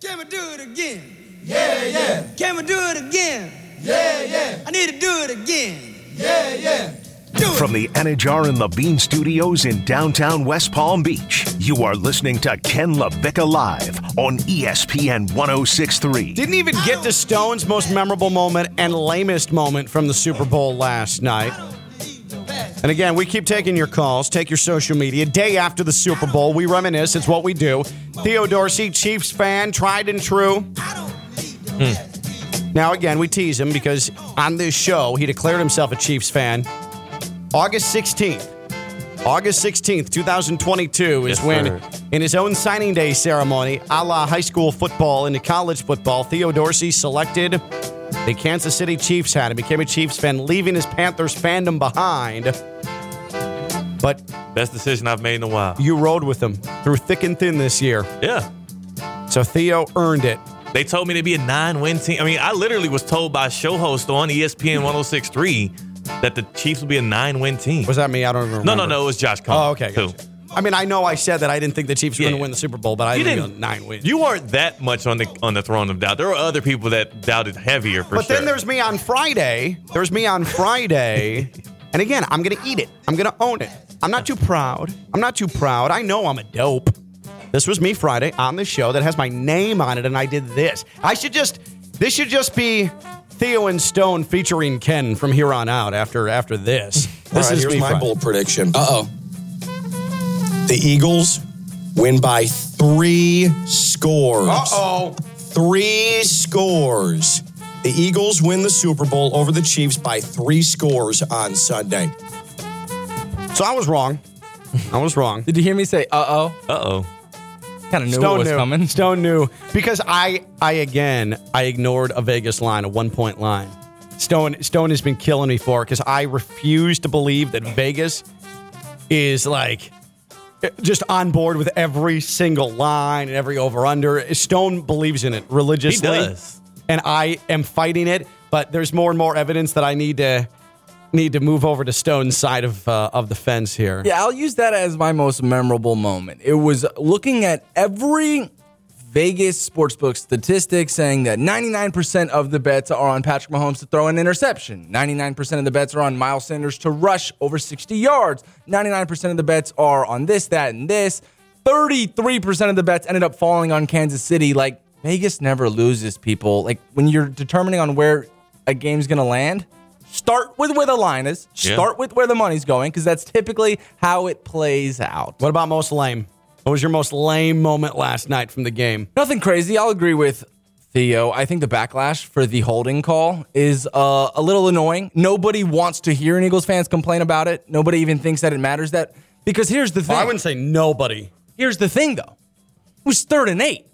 Can we do it again? Yeah, yeah. Can we do it again? Yeah, yeah. I need to do it again. Yeah, yeah. From the Anajar and Levine Studios in downtown West Palm Beach, you are listening to Ken LaVicka Live on ESPN 1063. Didn't even get to Stone's most memorable moment and lamest moment from the Super Bowl last night. And again, we keep taking your calls. Take your social media. Day after the Super Bowl, we reminisce. It's what we do. Theo Dorsey, Chiefs fan, tried and true. Hmm. Now, again, we tease him because on this show, he declared himself a Chiefs fan August 16th. August 16th, 2022 is Yes, when, sir. in his own signing day ceremony, a la high school football into college football, Theo Dorsey selected the Kansas City Chiefs hat and became a Chiefs fan, leaving his Panthers fandom behind. But Best decision I've made in a while. you rode with them through thick and thin this year. Yeah. So Theo earned it. They told me to be a nine win team. I mean, I literally was told by a show host on ESPN 1063 that the Chiefs would be a nine win team. Was that me? I don't remember. no, no, no. It was Josh Cohen. Oh, okay. too. Gotcha. I mean, I know I said that I didn't think the Chiefs were going to win the Super Bowl, but I You didn't didn't go nine wins. You weren't that much on the on the throne of doubt. There were other people that doubted heavier for But sure. then there's me on Friday. There's me on Friday. and again, I'm going to eat it. I'm going to own it. I'm not too proud. I'm not too proud. I know I'm a dope. This was me Friday on the show that has my name on it, and I did this. I should just, this should just be Theo and Stone featuring Ken from here on out after after this. This right, is here's my Friday. bold prediction. Uh oh. The Eagles win by three scores. Uh-oh. Three scores. The Eagles win the Super Bowl over the Chiefs by three scores on Sunday. So I was wrong. I was wrong. Did you hear me say, uh oh? Uh oh. Kind of knew Stone what was knew. coming. Stone knew because I, I again, I ignored a Vegas line, a one point line. Stone, Stone has been killing me for because I refuse to believe that Vegas is like just on board with every single line and every over under. Stone believes in it religiously. He does. and I am fighting it. But there's more and more evidence that I need to need to move over to Stone's side of uh, of the fence here. Yeah, I'll use that as my most memorable moment. It was looking at every Vegas sportsbook statistics saying that 99% of the bets are on Patrick Mahomes to throw an interception. 99% of the bets are on Miles Sanders to rush over 60 yards. 99% of the bets are on this, that, and this. 33% of the bets ended up falling on Kansas City. Like, Vegas never loses, people. Like, when you're determining on where a game's going to land, start with where the line is, Yeah. start with where the money's going, because that's typically how it plays out. What about most lame? What was your most lame moment last night from the game? Nothing crazy. I'll agree with Theo. I think the backlash for the holding call is uh, a little annoying. Nobody wants to hear an Eagles fans complain about it. Nobody even thinks that it matters that because here's the thing. I wouldn't say nobody. Here's the thing though. It was third and eight.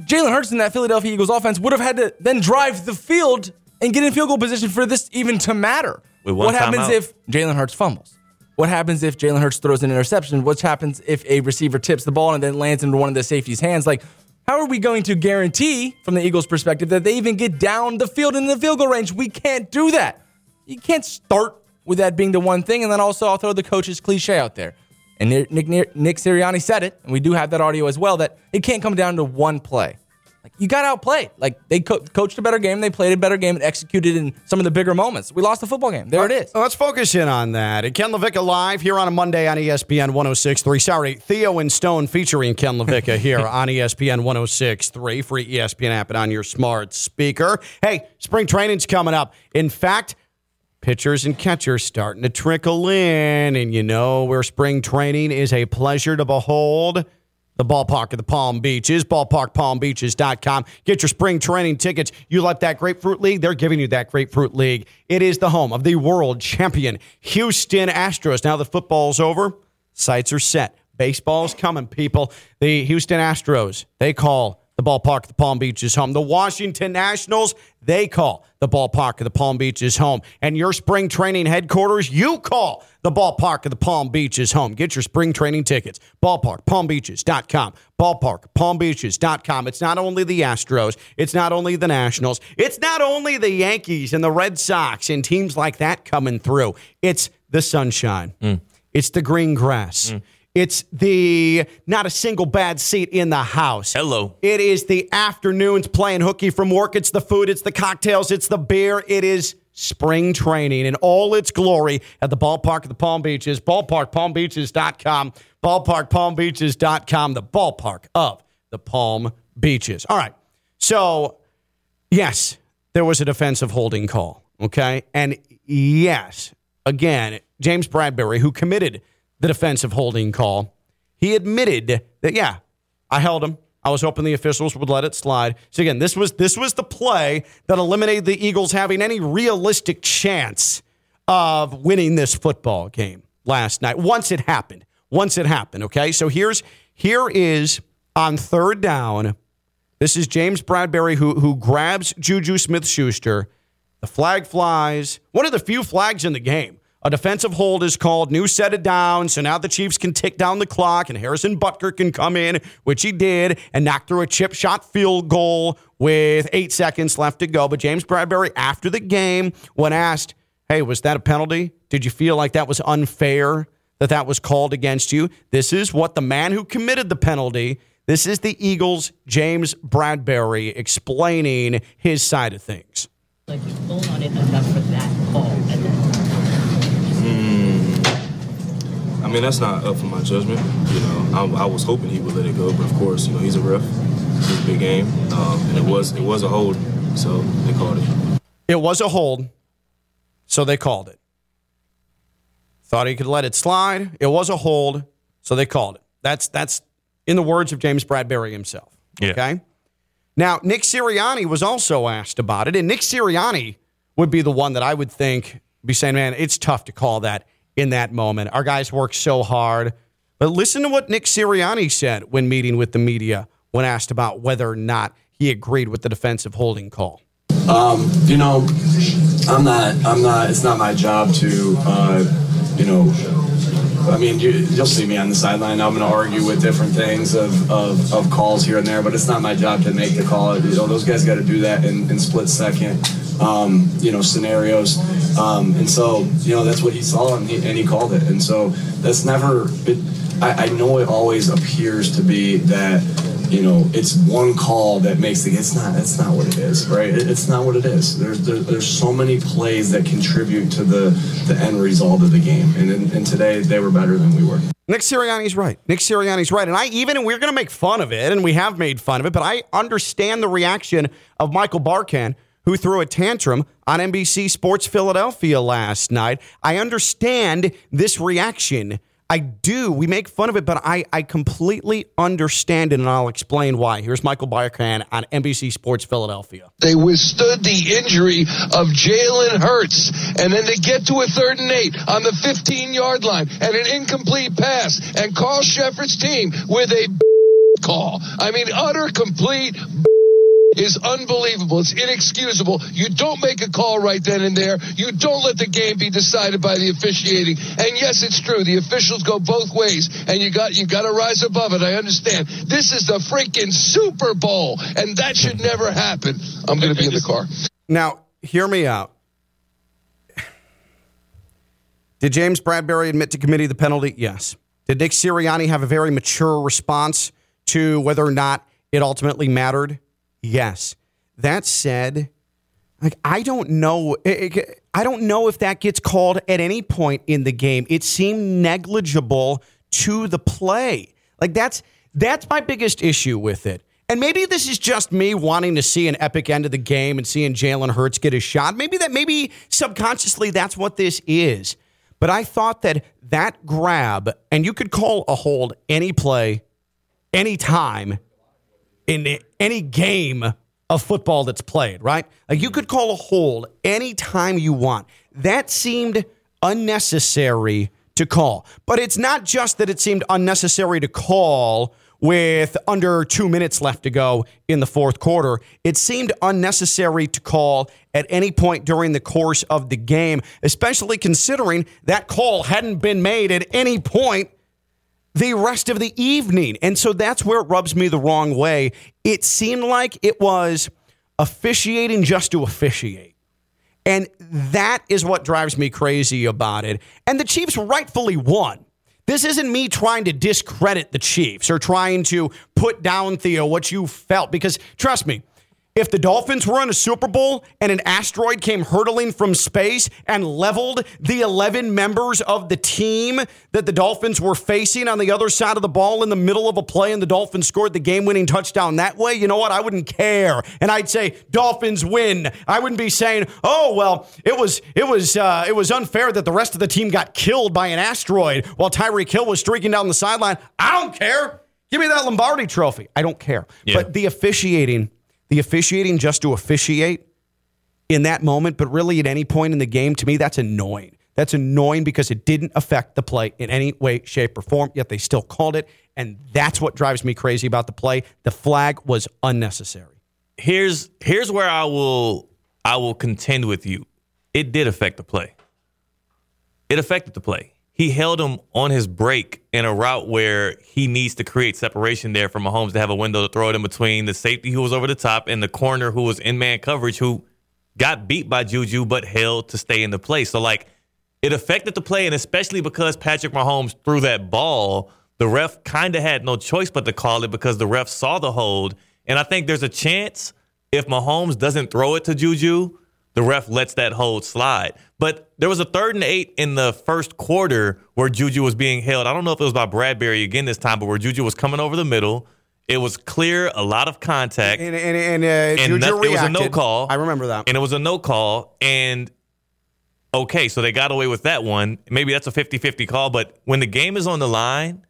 Jalen Hurts in that Philadelphia Eagles offense would have had to then drive the field and get in field goal position for this even to matter. What happens timeout. if Jalen Hurts fumbles? What happens if Jalen Hurts throws an interception? What happens if a receiver tips the ball and then lands into one of the safety's hands? Like, how are we going to guarantee, from the Eagles' perspective, that they even get down the field in the field goal range? We can't do that. You can't start with that being the one thing, and then also I'll throw the coach's cliche out there. And Nick, Nick, Nick Sirianni said it, and we do have that audio as well, that it can't come down to one play. Like you got outplayed. Like they co- coached a better game, they played a better game, and executed in some of the bigger moments. We lost the football game. There it is. Let's focus in on that. Ken LaVicka live here on a Monday on ESPN 1063. Sorry, Theo and Stone featuring Ken LaVicka here on ESPN 1063. Free ESPN app and on your smart speaker. Hey, spring training's coming up. In fact, pitchers and catchers starting to trickle in. And you know where spring training is a pleasure to behold? The ballpark of the Palm Beaches, ballparkpalmbeaches.com. Get your spring training tickets. You like that Grapefruit League? They're giving you that Grapefruit League. It is the home of the world champion Houston Astros. Now the football's over, sights are set. Baseball's coming, people. The Houston Astros, they call the ballpark of the Palm Beaches is home. The Washington Nationals, they call the ballpark of the Palm Beaches home. And your spring training headquarters, you call the ballpark of the Palm Beaches home. Get your spring training tickets. Ballparkpalmbeaches.com. Ballparkpalmbeaches.com. It's not only the Astros, it's not only the Nationals, it's not only the Yankees and the Red Sox and teams like that coming through. It's the sunshine. Mm. It's the green grass. Mm. It's the not a single bad seat in the house. Hello. It is the afternoons playing hooky from work. It's the food, it's the cocktails, it's the beer. It is spring training in all its glory at the ballpark of the Palm Beaches, ballparkpalmbeaches.com, ballparkpalmbeaches.com, the ballpark of the Palm Beaches. All right. So, yes, there was a defensive holding call. Okay. And yes, again, James Bradberry who committed the defensive holding call, he admitted that, yeah, I held him. I was hoping the officials would let it slide. So again, this was this was the play that eliminated the Eagles having any realistic chance of winning this football game last night. Once it happened. Once it happened. Okay. So here's here is on third down. This is James Bradberry who who grabs Juju Smith Schuster. The flag flies. One of the few flags in the game. A defensive hold is called. New set it down. So now the Chiefs can tick down the clock and Harrison Butker can come in, which he did, and knock through a chip shot field goal with eight seconds left to go. But James Bradberry, after the game, when asked, hey, was that a penalty? Did you feel like that was unfair that that was called against you? This is what the man who committed the penalty, this is the Eagles' James Bradberry explaining his side of things. Like you pulled on it enough for that I mean, that's not up for my judgment. You know, I, I was hoping he would let it go, but of course, you know, he's a ref. It's a big game, um, and it was it was a hold, so they called it. It was a hold, so they called it. Thought he could let it slide. It was a hold, so they called it. That's that's in the words of James Bradberry himself. Yeah. Okay. Now, Nick Sirianni was also asked about it, and Nick Sirianni would be the one that I would think be saying, "Man, it's tough to call that in that moment. Our guys work so hard." But listen to what Nick Sirianni said when meeting with the media when asked about whether or not he agreed with the defensive holding call. Um, you know, I'm not. I'm not. It's not my job to, uh, you know. I mean, you, you'll see me on the sideline. I'm going to argue with different things of, of, of calls here and there, but it's not my job to make the call. You know, those guys got to do that in, in split second, um, you know, scenarios. Um, and so, you know, that's what he saw and he, and he called it. And so that's never. It, I, I know it always appears to be that you know, it's one call that makes the. It's not. It's not what it is, right? It, it's not what it is. There's there, there's so many plays that contribute to the the end result of the game, and and today they were better than we were. Nick Sirianni's right. Nick Sirianni's right. And I even, and we're going to make fun of it, and we have made fun of it, but I understand the reaction of Michael Barkann, who threw a tantrum on NBC Sports Philadelphia last night. I understand this reaction. I do. We make fun of it, but I, I completely understand it, and I'll explain why. Here's Michael Barkann on NBC Sports Philadelphia. They withstood the injury of Jalen Hurts. And then they get to a third and eight on the 15 yard line and an incomplete pass. And Carl Cheffers' team with a call. I mean, utter complete is unbelievable. It's inexcusable. You don't make a call right then and there. You don't let the game be decided by the officiating. And yes, it's true. The officials go both ways, and you got you got to rise above it. I understand. This is the freaking Super Bowl, and that should never happen. I'm going to be in the car. Now, hear me out. Did James Bradberry admit to committee the penalty? Yes. Did Nick Sirianni have a very mature response to whether or not it ultimately mattered? Yes. That said, like I don't know, I don't know if that gets called at any point in the game. It seemed negligible to the play. Like that's that's my biggest issue with it. And maybe this is just me wanting to see an epic end of the game and seeing Jalen Hurts get a shot. Maybe that maybe subconsciously that's what this is. But I thought that that grab, and you could call a hold any play, any time, in any game of football that's played, right? Like you could call a hold anytime you want. That seemed unnecessary to call. But it's not just that it seemed unnecessary to call with under two minutes left to go in the fourth quarter. It seemed unnecessary to call at any point during the course of the game, especially considering that call hadn't been made at any point the rest of the evening. And so that's where it rubs me the wrong way. It seemed like it was officiating just to officiate. And that is what drives me crazy about it. And the Chiefs rightfully won. This isn't me trying to discredit the Chiefs or trying to put down, Theo, what you felt. Because trust me, if the Dolphins were in a Super Bowl and an asteroid came hurtling from space and leveled the 11 members of the team that the Dolphins were facing on the other side of the ball in the middle of a play and the Dolphins scored the game winning touchdown that way, you know what? I wouldn't care. And I'd say, Dolphins win. I wouldn't be saying, oh, well, it was, it was, uh, it was unfair that the rest of the team got killed by an asteroid while Tyreek Hill was streaking down the sideline. I don't care. Give me that Lombardi trophy. I don't care. Yeah. But the officiating the officiating just to officiate in that moment, but really at any point in the game, to me, that's annoying. That's annoying because it didn't affect the play in any way, shape, or form, yet they still called it. And that's what drives me crazy about the play. The flag was unnecessary. Here's here's where I will I will contend with you. It did affect the play. It affected the play. He held him on his break in a route where he needs to create separation there for Mahomes to have a window to throw it in between the safety who was over the top and the corner who was in man coverage who got beat by Juju but held to stay in the play. So like it affected the play, and especially because Patrick Mahomes threw that ball, the ref kind of had no choice but to call it because the ref saw the hold. And I think there's a chance if Mahomes doesn't throw it to Juju, the ref lets that hold slide. But there was a third and eight in the first quarter where Juju was being held. I don't know if it was by Bradberry again this time, but where Juju was coming over the middle. It was clear, a lot of contact. And, and, and, uh, And Juju that- it was a no call. I remember that. And it was a no call. And okay, so they got away with that one. Maybe that's a 50 50 call. But when the game is on the line,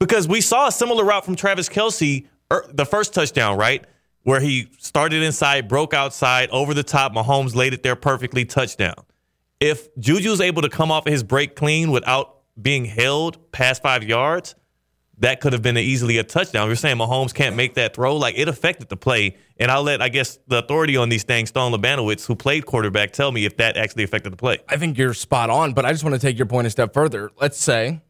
because we saw a similar route from Travis Kelce, er, the first touchdown, right? Where he started inside, broke outside, over the top. Mahomes laid it there perfectly, touchdown. If Juju's able to come off of his break clean without being held past five yards, that could have been easily a touchdown. You're saying Mahomes can't make that throw. Like it affected the play. And I'll let, I guess, the authority on these things, Stone Labanowitz, who played quarterback, tell me if that actually affected the play. I think you're spot on, but I just want to take your point a step further. Let's say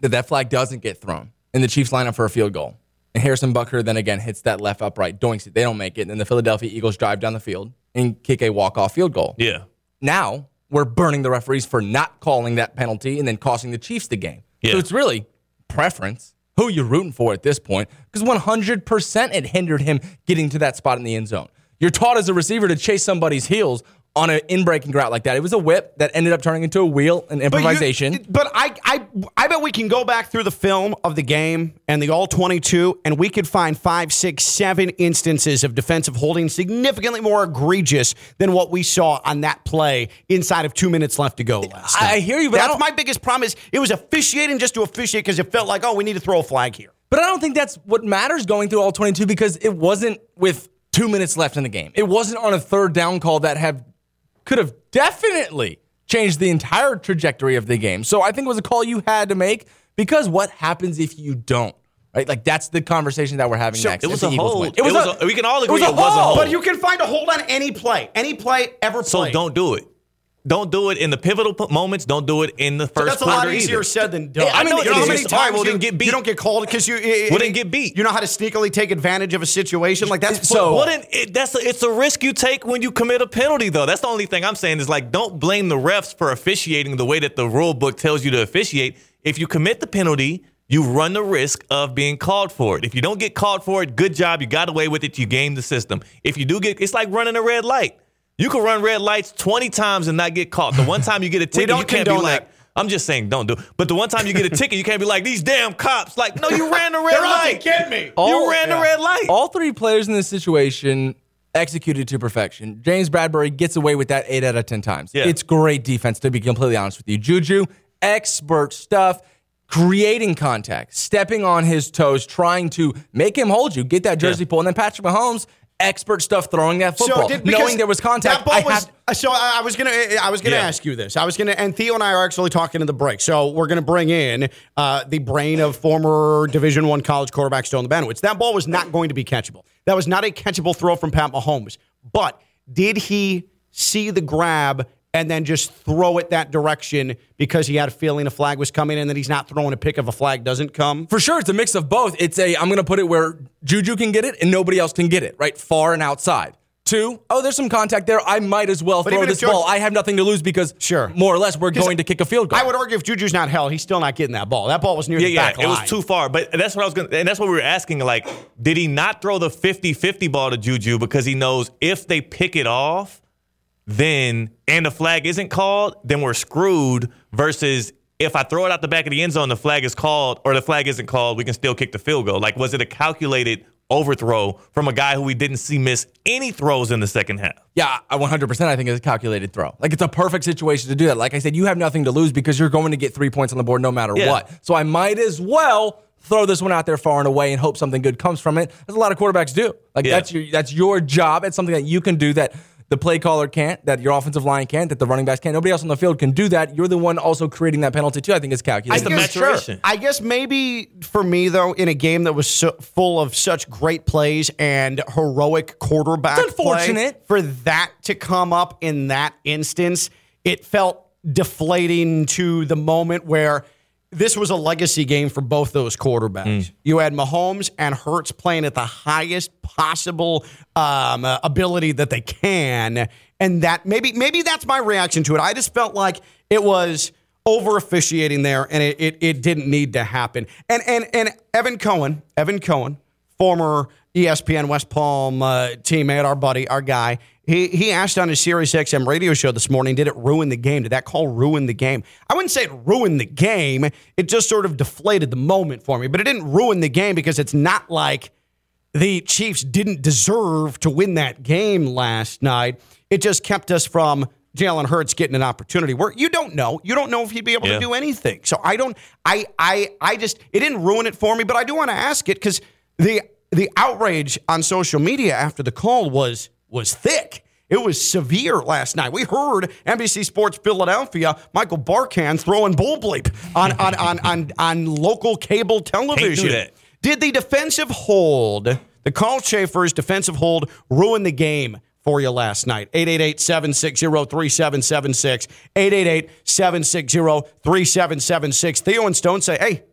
that that flag doesn't get thrown and the Chiefs line up for a field goal. And Harrison Butker then again hits that left upright, doinks it. They don't make it. And then the Philadelphia Eagles drive down the field and kick a walk-off field goal. Yeah. Now we're burning the referees for not calling that penalty and then costing the Chiefs the game. Yeah. So it's really preference. Who you're rooting for at this point? Because 100% it hindered him getting to that spot in the end zone. You're taught as a receiver to chase somebody's heels on an in-breaking route like that. It was a whip that ended up turning into a wheel and But you- improvisation. But, I, I, I bet we can go back through the film of the game and the all 22, and we could find five, six, seven instances of defensive holding significantly more egregious than what we saw on that play inside of two minutes left to go last I night. hear you, but that's my biggest problem is it was officiating just to officiate because it felt like, oh, we need to throw a flag here. But I don't think that's what matters going through all 22 because it wasn't with two minutes left in the game. It wasn't on a third down call that have could have definitely changed the entire trajectory of the game. So I think it was a call you had to make because what happens if you don't? Right? Like that's the conversation that we're having next. it was a Eagles hold. win. It was a- we can all agree it was a hold. But you can find a hold on any play, any play ever played. So don't do it. Don't do it in the pivotal moments. Don't do it in the first That's a quarter lot easier either. said than done. Yeah, I mean, you know how many all right, times well, you, get beat. you don't get called because you eh, eh, Well, then get beat. You know how to sneakily take advantage of a situation like that's So- then it, that's a, it's a risk you take when you commit a penalty, though. That's the only thing I'm saying is like, don't blame the refs for officiating the way that the rule book tells you to officiate. If you commit the penalty, you run the risk of being called for it. If you don't get called for it, good job. You got away with it. You game the system. If you do get, it's like running a red light. You can run red lights 20 times and not get caught. The one time you get a ticket, you can't be like, that. I'm just saying, don't do. it. But the one time you get a ticket, you can't be like these damn cops. Like, no, you ran the red They're out to light. get me. You ran the red light. All three players in this situation executed to perfection. James Bradberry gets away with that eight out of 10 times. Yeah. It's great defense, to be completely honest with you. Juju, expert stuff, creating contact, stepping on his toes, trying to make him hold you, get that jersey pull. And then Patrick Mahomes, expert stuff throwing that football. did- because knowing there was contact. That ball I was, have- so I was gonna I was gonna Yeah. ask you this. I was gonna and Theo and I are actually talking in the break. So we're gonna bring in uh, the brain of former Division One college quarterback Stone Banowitz. That ball was not going to be catchable. That was not a catchable throw from Pat Mahomes. But did he see the grab? And then just throw it that direction because he had a feeling a flag was coming, and that he's not throwing a pick if a flag doesn't come. For sure, it's a mix of both. It's a I'm going to put it where Juju can get it and nobody else can get it, right? Far and outside. Two, oh, there's some contact there. I might as well But throw this George- ball. I have nothing to lose because, Sure. more or less, we're going to kick a field goal. I would argue if Juju's not held, he's still not getting that ball. That ball was near Yeah, the yeah, back it was too far. But that's what I was going to, and that's what we were asking. Like, did he not throw the 50 50 ball to Juju because he knows if they pick it off, then, and the flag isn't called, then we're screwed versus if I throw it out the back of the end zone, the flag is called, or the flag isn't called, we can still kick the field goal. Like, was it a calculated overthrow from a guy who we didn't see miss any throws in the second half? Yeah, I 100% I think it's a calculated throw. Like it's a perfect situation to do that. Like I said, you have nothing to lose because you're going to get three points on the board no matter Yeah. what. So I might as well throw this one out there far and away and hope something good comes from it. As a lot of quarterbacks do. Like Yeah. that's your that's your job. It's something that you can do that the play caller can't, that your offensive line can't, that the running backs can't. Nobody else on the field can do that. You're the one also creating that penalty too. I think it's calculated. the maturation. I guess maybe for me though, in a game that was so, full of such great plays and heroic quarterback, It's unfortunate. play, for that to come up in that instance, it felt deflating to the moment where this was a legacy game for both those quarterbacks. You had Mahomes and Hurts playing at the highest possible um, uh, ability that they can, and that maybe maybe that's my reaction to it. I just felt like it was over officiating there, and it, it it didn't need to happen. And and and Evan Cohen, Evan Cohen, former ESPN West Palm uh, teammate, our buddy, our guy. He he asked on his Sirius XM radio show this morning, did it ruin the game? Did that call ruin the game? I wouldn't say it ruined the game. It just sort of deflated the moment for me, but it didn't ruin the game because it's not like the Chiefs didn't deserve to win that game last night. It just kept us from Jalen Hurts getting an opportunity where you don't know. You don't know if he'd be able Yeah. to do anything. So I don't I I I just it didn't ruin it for me, but I do want to ask it because the the outrage on social media after the call was was thick. It was severe last night. We heard NBC Sports Philadelphia, Michael Barkann throwing bull bleep on on on on, on local cable television. Did the defensive hold, the Carl Cheffers' defensive hold, ruin the game for you last night? 888 760 3776. 888 760 3776. Theo and Stone say, hey,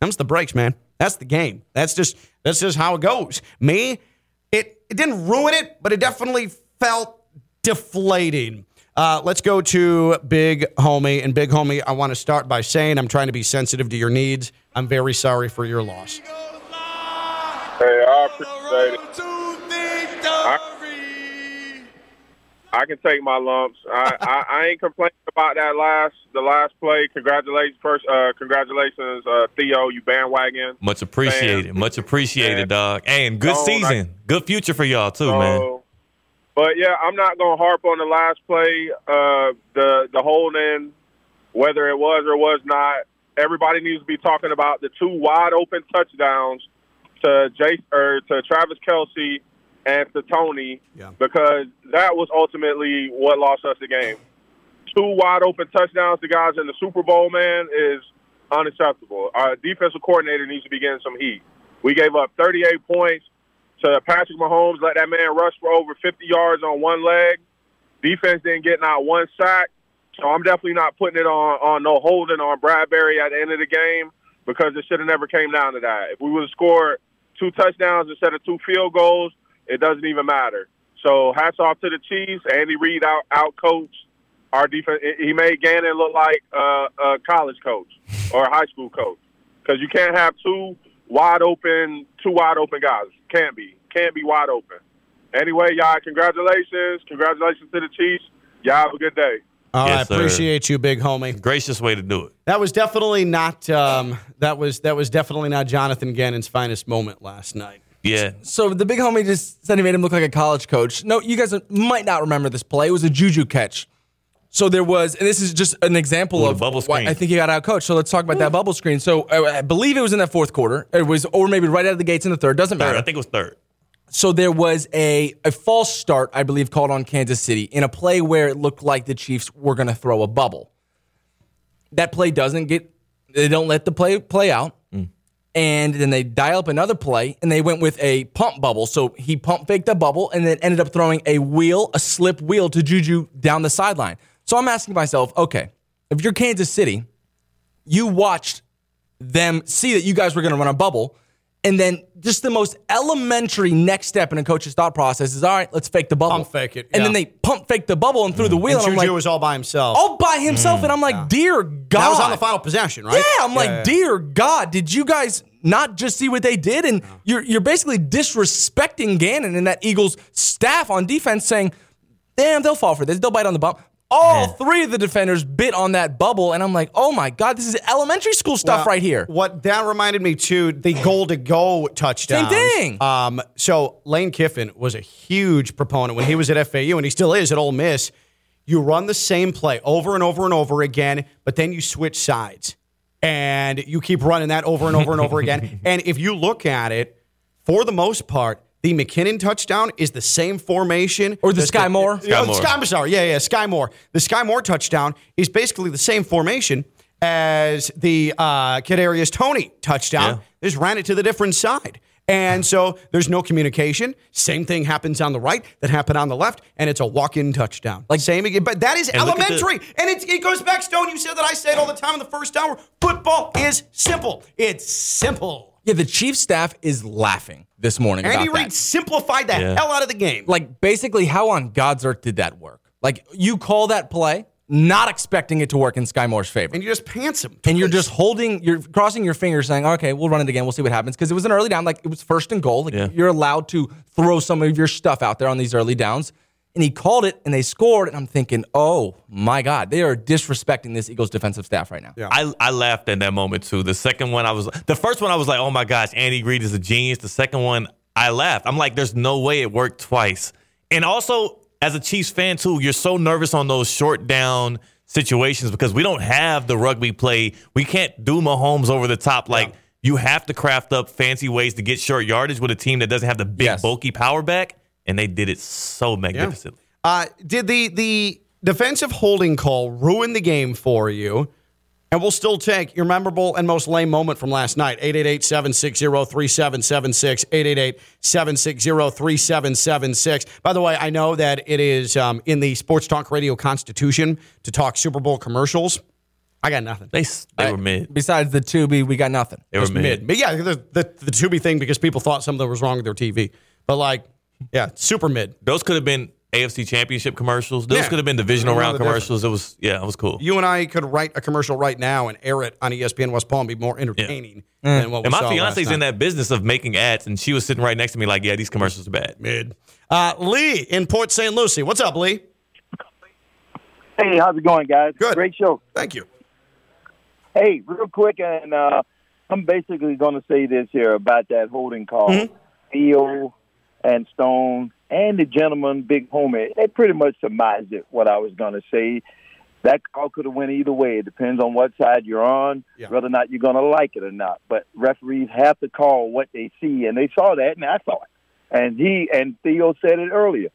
them's the breaks, man. That's the game. That's just that's just how it goes. Me, it, it didn't ruin it, but it definitely felt deflating. Uh, let's go to Big Homie. And Big Homie, I want to start by saying I'm trying to be sensitive to your needs. I'm very sorry for your loss. Hey, I appreciate it. I, I can take my lumps. I, I, I ain't complaining about that last the last play. Congratulations, first. Uh, congratulations, uh, Theo. You bandwagon. Much appreciated. Much appreciated, dog. And good season. good future for y'all, too, man. But yeah, I'm not gonna harp on the last play. Uh, the the holding, whether it was or was not. Everybody needs to be talking about the two wide open touchdowns to Jay or to Travis Kelce and to Toney Yeah. because that was ultimately what lost us the game. Two wide open touchdowns to guys in the Super Bowl, man, is unacceptable. Our defensive coordinator needs to be getting some heat. We gave up 38 points to Patrick Mahomes, let that man rush for over 50 yards on one leg. Defense didn't get not one sack. So I'm definitely not putting it on, on no holding on Bradberry at the end of the game because it should have never came down to that. If we would have scored two touchdowns instead of two field goals, it doesn't even matter. So hats off to the Chiefs. Andy Reid out out coach our defense. He made Gannon look like uh, a college coach or a high school coach because you can't have two wide open, two wide open guys. Can't be, can't be wide open. Anyway, y'all, congratulations, congratulations to the Chiefs. Y'all have a good day. All Yes, right, sir. appreciate you, Big Homie. Gracious way to do it. That was definitely not um, that was that was definitely not Jonathan Gannon's finest moment last night. Yeah. So the big homie just said he made him look like a college coach. No, you guys might not remember this play. It was a juju catch. So there was, and this is just an example Ooh, of bubble why screen. I think he got out coached. So let's talk about that bubble screen. So uh, I believe it was in that fourth quarter. It was, or maybe right out of the gates in the third. Doesn't Third. matter. I think it was third. So there was a, a false start, I believe, called on Kansas City in a play where it looked like the Chiefs were going to throw a bubble. That play doesn't get, they don't let the play play out. And then they dial up another play and they went with a pump bubble. So he pump faked the bubble and then ended up throwing a wheel, a slip wheel to Juju down the sideline. So I'm asking myself, okay, if you're Kansas City, you watched them see that you guys were going to run a bubble, And then just the most elementary next step in a coach's thought process is all right, let's fake the bubble. Pump fake it, And then they pump fake the bubble and threw the mm. wheel. And And, I'm Juju like, was all by himself. all by himself. And I'm mm. like, dear God. that was on the final possession, right? Yeah, I'm like, dear God, did you guys not just see what they did? And you're you're basically disrespecting Gannon and that Eagles staff on defense, saying, "Damn, they'll fall for this. They'll bite on the bump." All three of the defenders bit on that bubble, and I'm like, "Oh my God, this is elementary school stuff Well, right here." What that reminded me too, the goal to go touchdown. Same thing. Um, so Lane Kiffin was a huge proponent when he was at FAU, and he still is at Ole Miss. You run the same play over and over and over again, but then you switch sides, and you keep running that over and over and over again. And if you look at it, for the most part. The McKinnon touchdown is the same formation, Or the That's Skyy Moore? Yeah, Skyy Moore. Sky- I'm sorry. Yeah, yeah. Skyy Moore. The Skyy Moore touchdown is basically the same formation as the uh, Kadarius Toney touchdown. Yeah. They just ran it to the different side. And so there's no communication. Same thing happens on the right that happened on the left, and it's a walk-in touchdown. Like same again, but that is And look at the- elementary. and it, it goes back, Stone. You said that I say it all the time in the first hour. Football is simple. It's simple. Yeah, the chief staff is laughing this morning Andy about Reid that. simplified the Yeah. hell out of the game. Like, basically, how on God's earth did that work? Like, you call that play, not expecting it to work in Skyy Moore's favor. and you just pants him. and you're just holding, you're crossing your fingers, saying, "Okay, we'll run it again. We'll see what happens." Because it was an early down, like it was first and goal. Like Yeah. you're allowed to throw some of your stuff out there on these early downs. And he called it, and they scored. And I'm thinking, "Oh my God, they are disrespecting this Eagles defensive staff right now." Yeah. I, I laughed in that moment too. The second one, I was the first one, I was like, "Oh my gosh, Andy Reid is a genius." The second one, I laughed. I'm like, "There's no way it worked twice." And also, as a Chiefs fan too, you're so nervous on those short down situations because we don't have the rugby play. We can't do Mahomes over the top. Like you have to craft up fancy ways to get short yardage with a team that doesn't have the big Yes. bulky power back, and they did it so magnificently. Uh, did the the defensive holding call ruin the game for you? And we'll still take your memorable and most lame moment from last night. 888-760-3776. 888-760-3776. By the way, I know that it is um, in the Sports Talk Radio Constitution to talk Super Bowl commercials. I got nothing. They s- they were mid. Besides the Tubi, we got nothing. They were mid. mid. But yeah, the, the, the Tubi thing because people thought something was wrong with their TV. But like, yeah, super mid. Those could have been AFC Championship commercials. Those Yeah. could have been divisional round the difference. commercials. It was yeah, it was cool. You and I could write a commercial right now and air it on ESPN West Palm be more entertaining than what we and my saw last fiance's night. in that business of making ads, and she was sitting right next to me, like, "Yeah, these commercials are bad." mid. Uh, Lee in Port St. Lucie. What's up, Lee? Hey, how's it going, guys? Good. Great show. Thank you. Hey, real quick, and uh, I'm basically going to say this here about that holding call. Mm-hmm. And Stone and the gentleman, Big Homie, they pretty much surmised it, what I was going to say. That call could have went either way. It depends on what side you're on, Yeah. whether or not you're going to like it or not. But referees have to call what they see, and they saw that, and I saw it. And he and Theo said it earlier.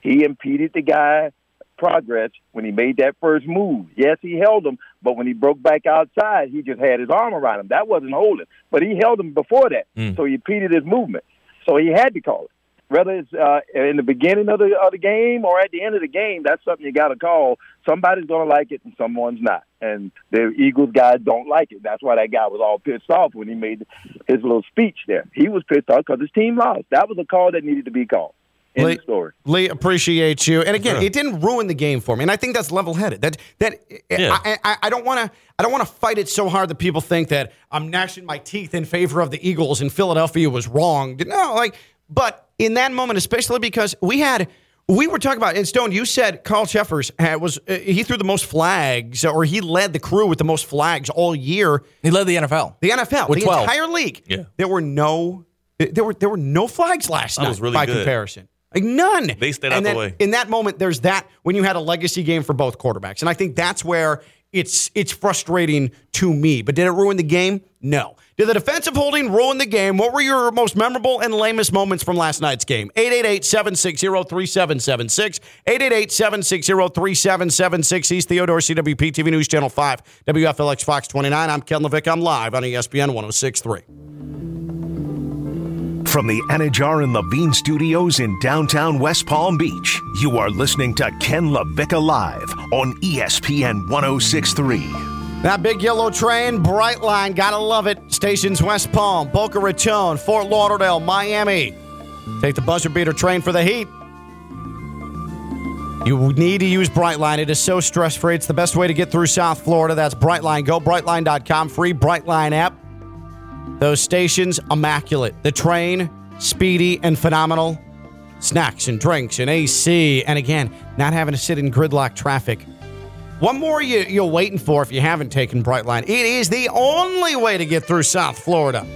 He impeded the guy progress when he made that first move. Yes, he held him, but when he broke back outside, he just had his arm around him. That wasn't holding, but he held him before that, Mm. so he impeded his movement. So he had to call it. Whether it's uh, in the beginning of the of the game or at the end of the game, that's something you got to call. Somebody's going to like it and someone's not. And the Eagles guys don't like it. That's why that guy was all pissed off when he made his little speech there. He was pissed off because his team lost. That was a call that needed to be called. End Lee, of story. Lee, appreciate you. And again, it didn't ruin the game for me, and I think that's level-headed. That that Yeah. I, I, I don't want to I don't want to fight it so hard that people think that I'm gnashing my teeth in favor of the Eagles and Philadelphia was wrong. No, like, but in that moment, especially because we had. We were talking about, and Stone, you said Carl Cheffers had, was uh, he threw the most flags, or he led the crew with the most flags all year. He led the NFL. The NFL, With the 12. entire league. Yeah. There were no there were there were no flags last That night was really by good. comparison. Like none. They stayed And out the way. In that moment, there's that when you had a legacy game for both quarterbacks. And I think that's where it's it's frustrating to me. But did it ruin the game? No. Did the defensive holding ruin the game? What were your most memorable and lamest moments from last night's game? 888-760-3776. 888-760-3776. He's Theodore CWP TV News Channel 5. WFLX Fox 29. I'm Ken Levick. I'm live on ESPN 1063. From the Anajar and Levine studios in downtown West Palm Beach, you are listening to Ken LaVicka Live on ESPN 1063. That big yellow train, Brightline, gotta love it. Stations West Palm, Boca Raton, Fort Lauderdale, Miami. Take the buzzer beater train for the heat. You need to use Brightline. It is so stress free. It's the best way to get through South Florida. That's Brightline. Go Brightline.com. Free Brightline app. Those stations, immaculate. The train, speedy and phenomenal. Snacks and drinks and AC. And again, not having to sit in gridlock traffic. What more are you, you're waiting for if you haven't taken Brightline? It is the only way to get through South Florida.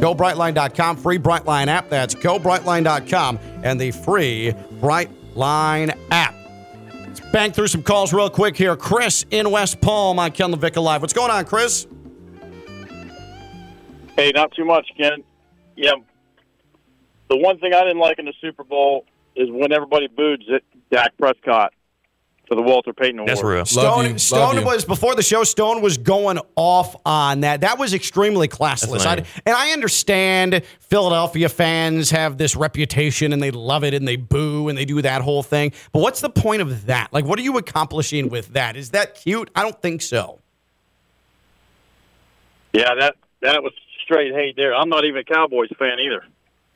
GoBrightline.com, free Brightline app. That's GoBrightline.com and the free Brightline app. Let's bang through some calls real quick here. Chris in West Palm on Ken LaVicka Live. What's going on, Chris? Hey, not too much, Ken. Yeah. The one thing I didn't like in the Super Bowl is when everybody booed Z- Dak Prescott for the Walter Payton Award. That's real. Stone, Stone was before the show. Stone was going off on that. That was extremely classless. I, and I understand Philadelphia fans have this reputation and they love it and they boo and they do that whole thing. But what's the point of that? Like, what are you accomplishing with that? Is that cute? I don't think so. Yeah, that that was straight hate there. I'm not even a Cowboys fan either.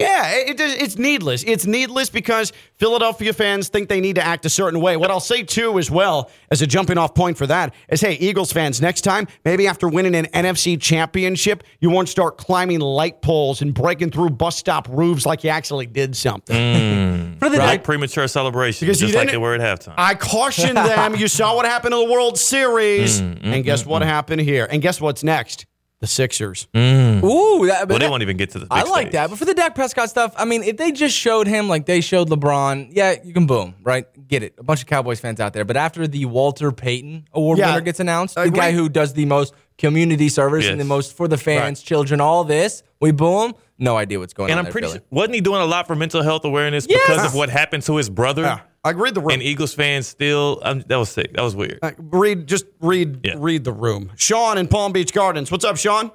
Yeah, it, it- it's needless. It's needless because Philadelphia fans think they need to act a certain way. What I'll say too, as well as a jumping off point for that, is hey, Eagles fans, next time, maybe after winning an NFC championship, you won't start climbing light poles and breaking through bus stop roofs like you actually did something. Mm. the- right? Premature celebration, Because just like they were at halftime. I cautioned them. You saw what happened in the World Series, Mm, and guess what happened here? And guess what's next? The Sixers. Mm. Ooh, that, but well, they that- won't even get to the. Big I like stage. that. But for the Dak Prescott stuff, I mean, if they just showed him like they showed LeBron, yeah, you can boom, right? Get it. A bunch of Cowboys fans out there. But after the Walter Payton Award Yeah, winner gets announced, the guy who does the most community service and the most for the fans, children, all this, we boom. No idea what's going And on. And I'm there, pretty Philly. sure, wasn't he doing a lot for mental health awareness Yes. because of what happened to his brother? Yeah, I read The room. And Eagles fans still, um, that was sick. That was weird. Uh, read, just read, Yeah. read the room. Sean in Palm Beach Gardens. What's up, Sean?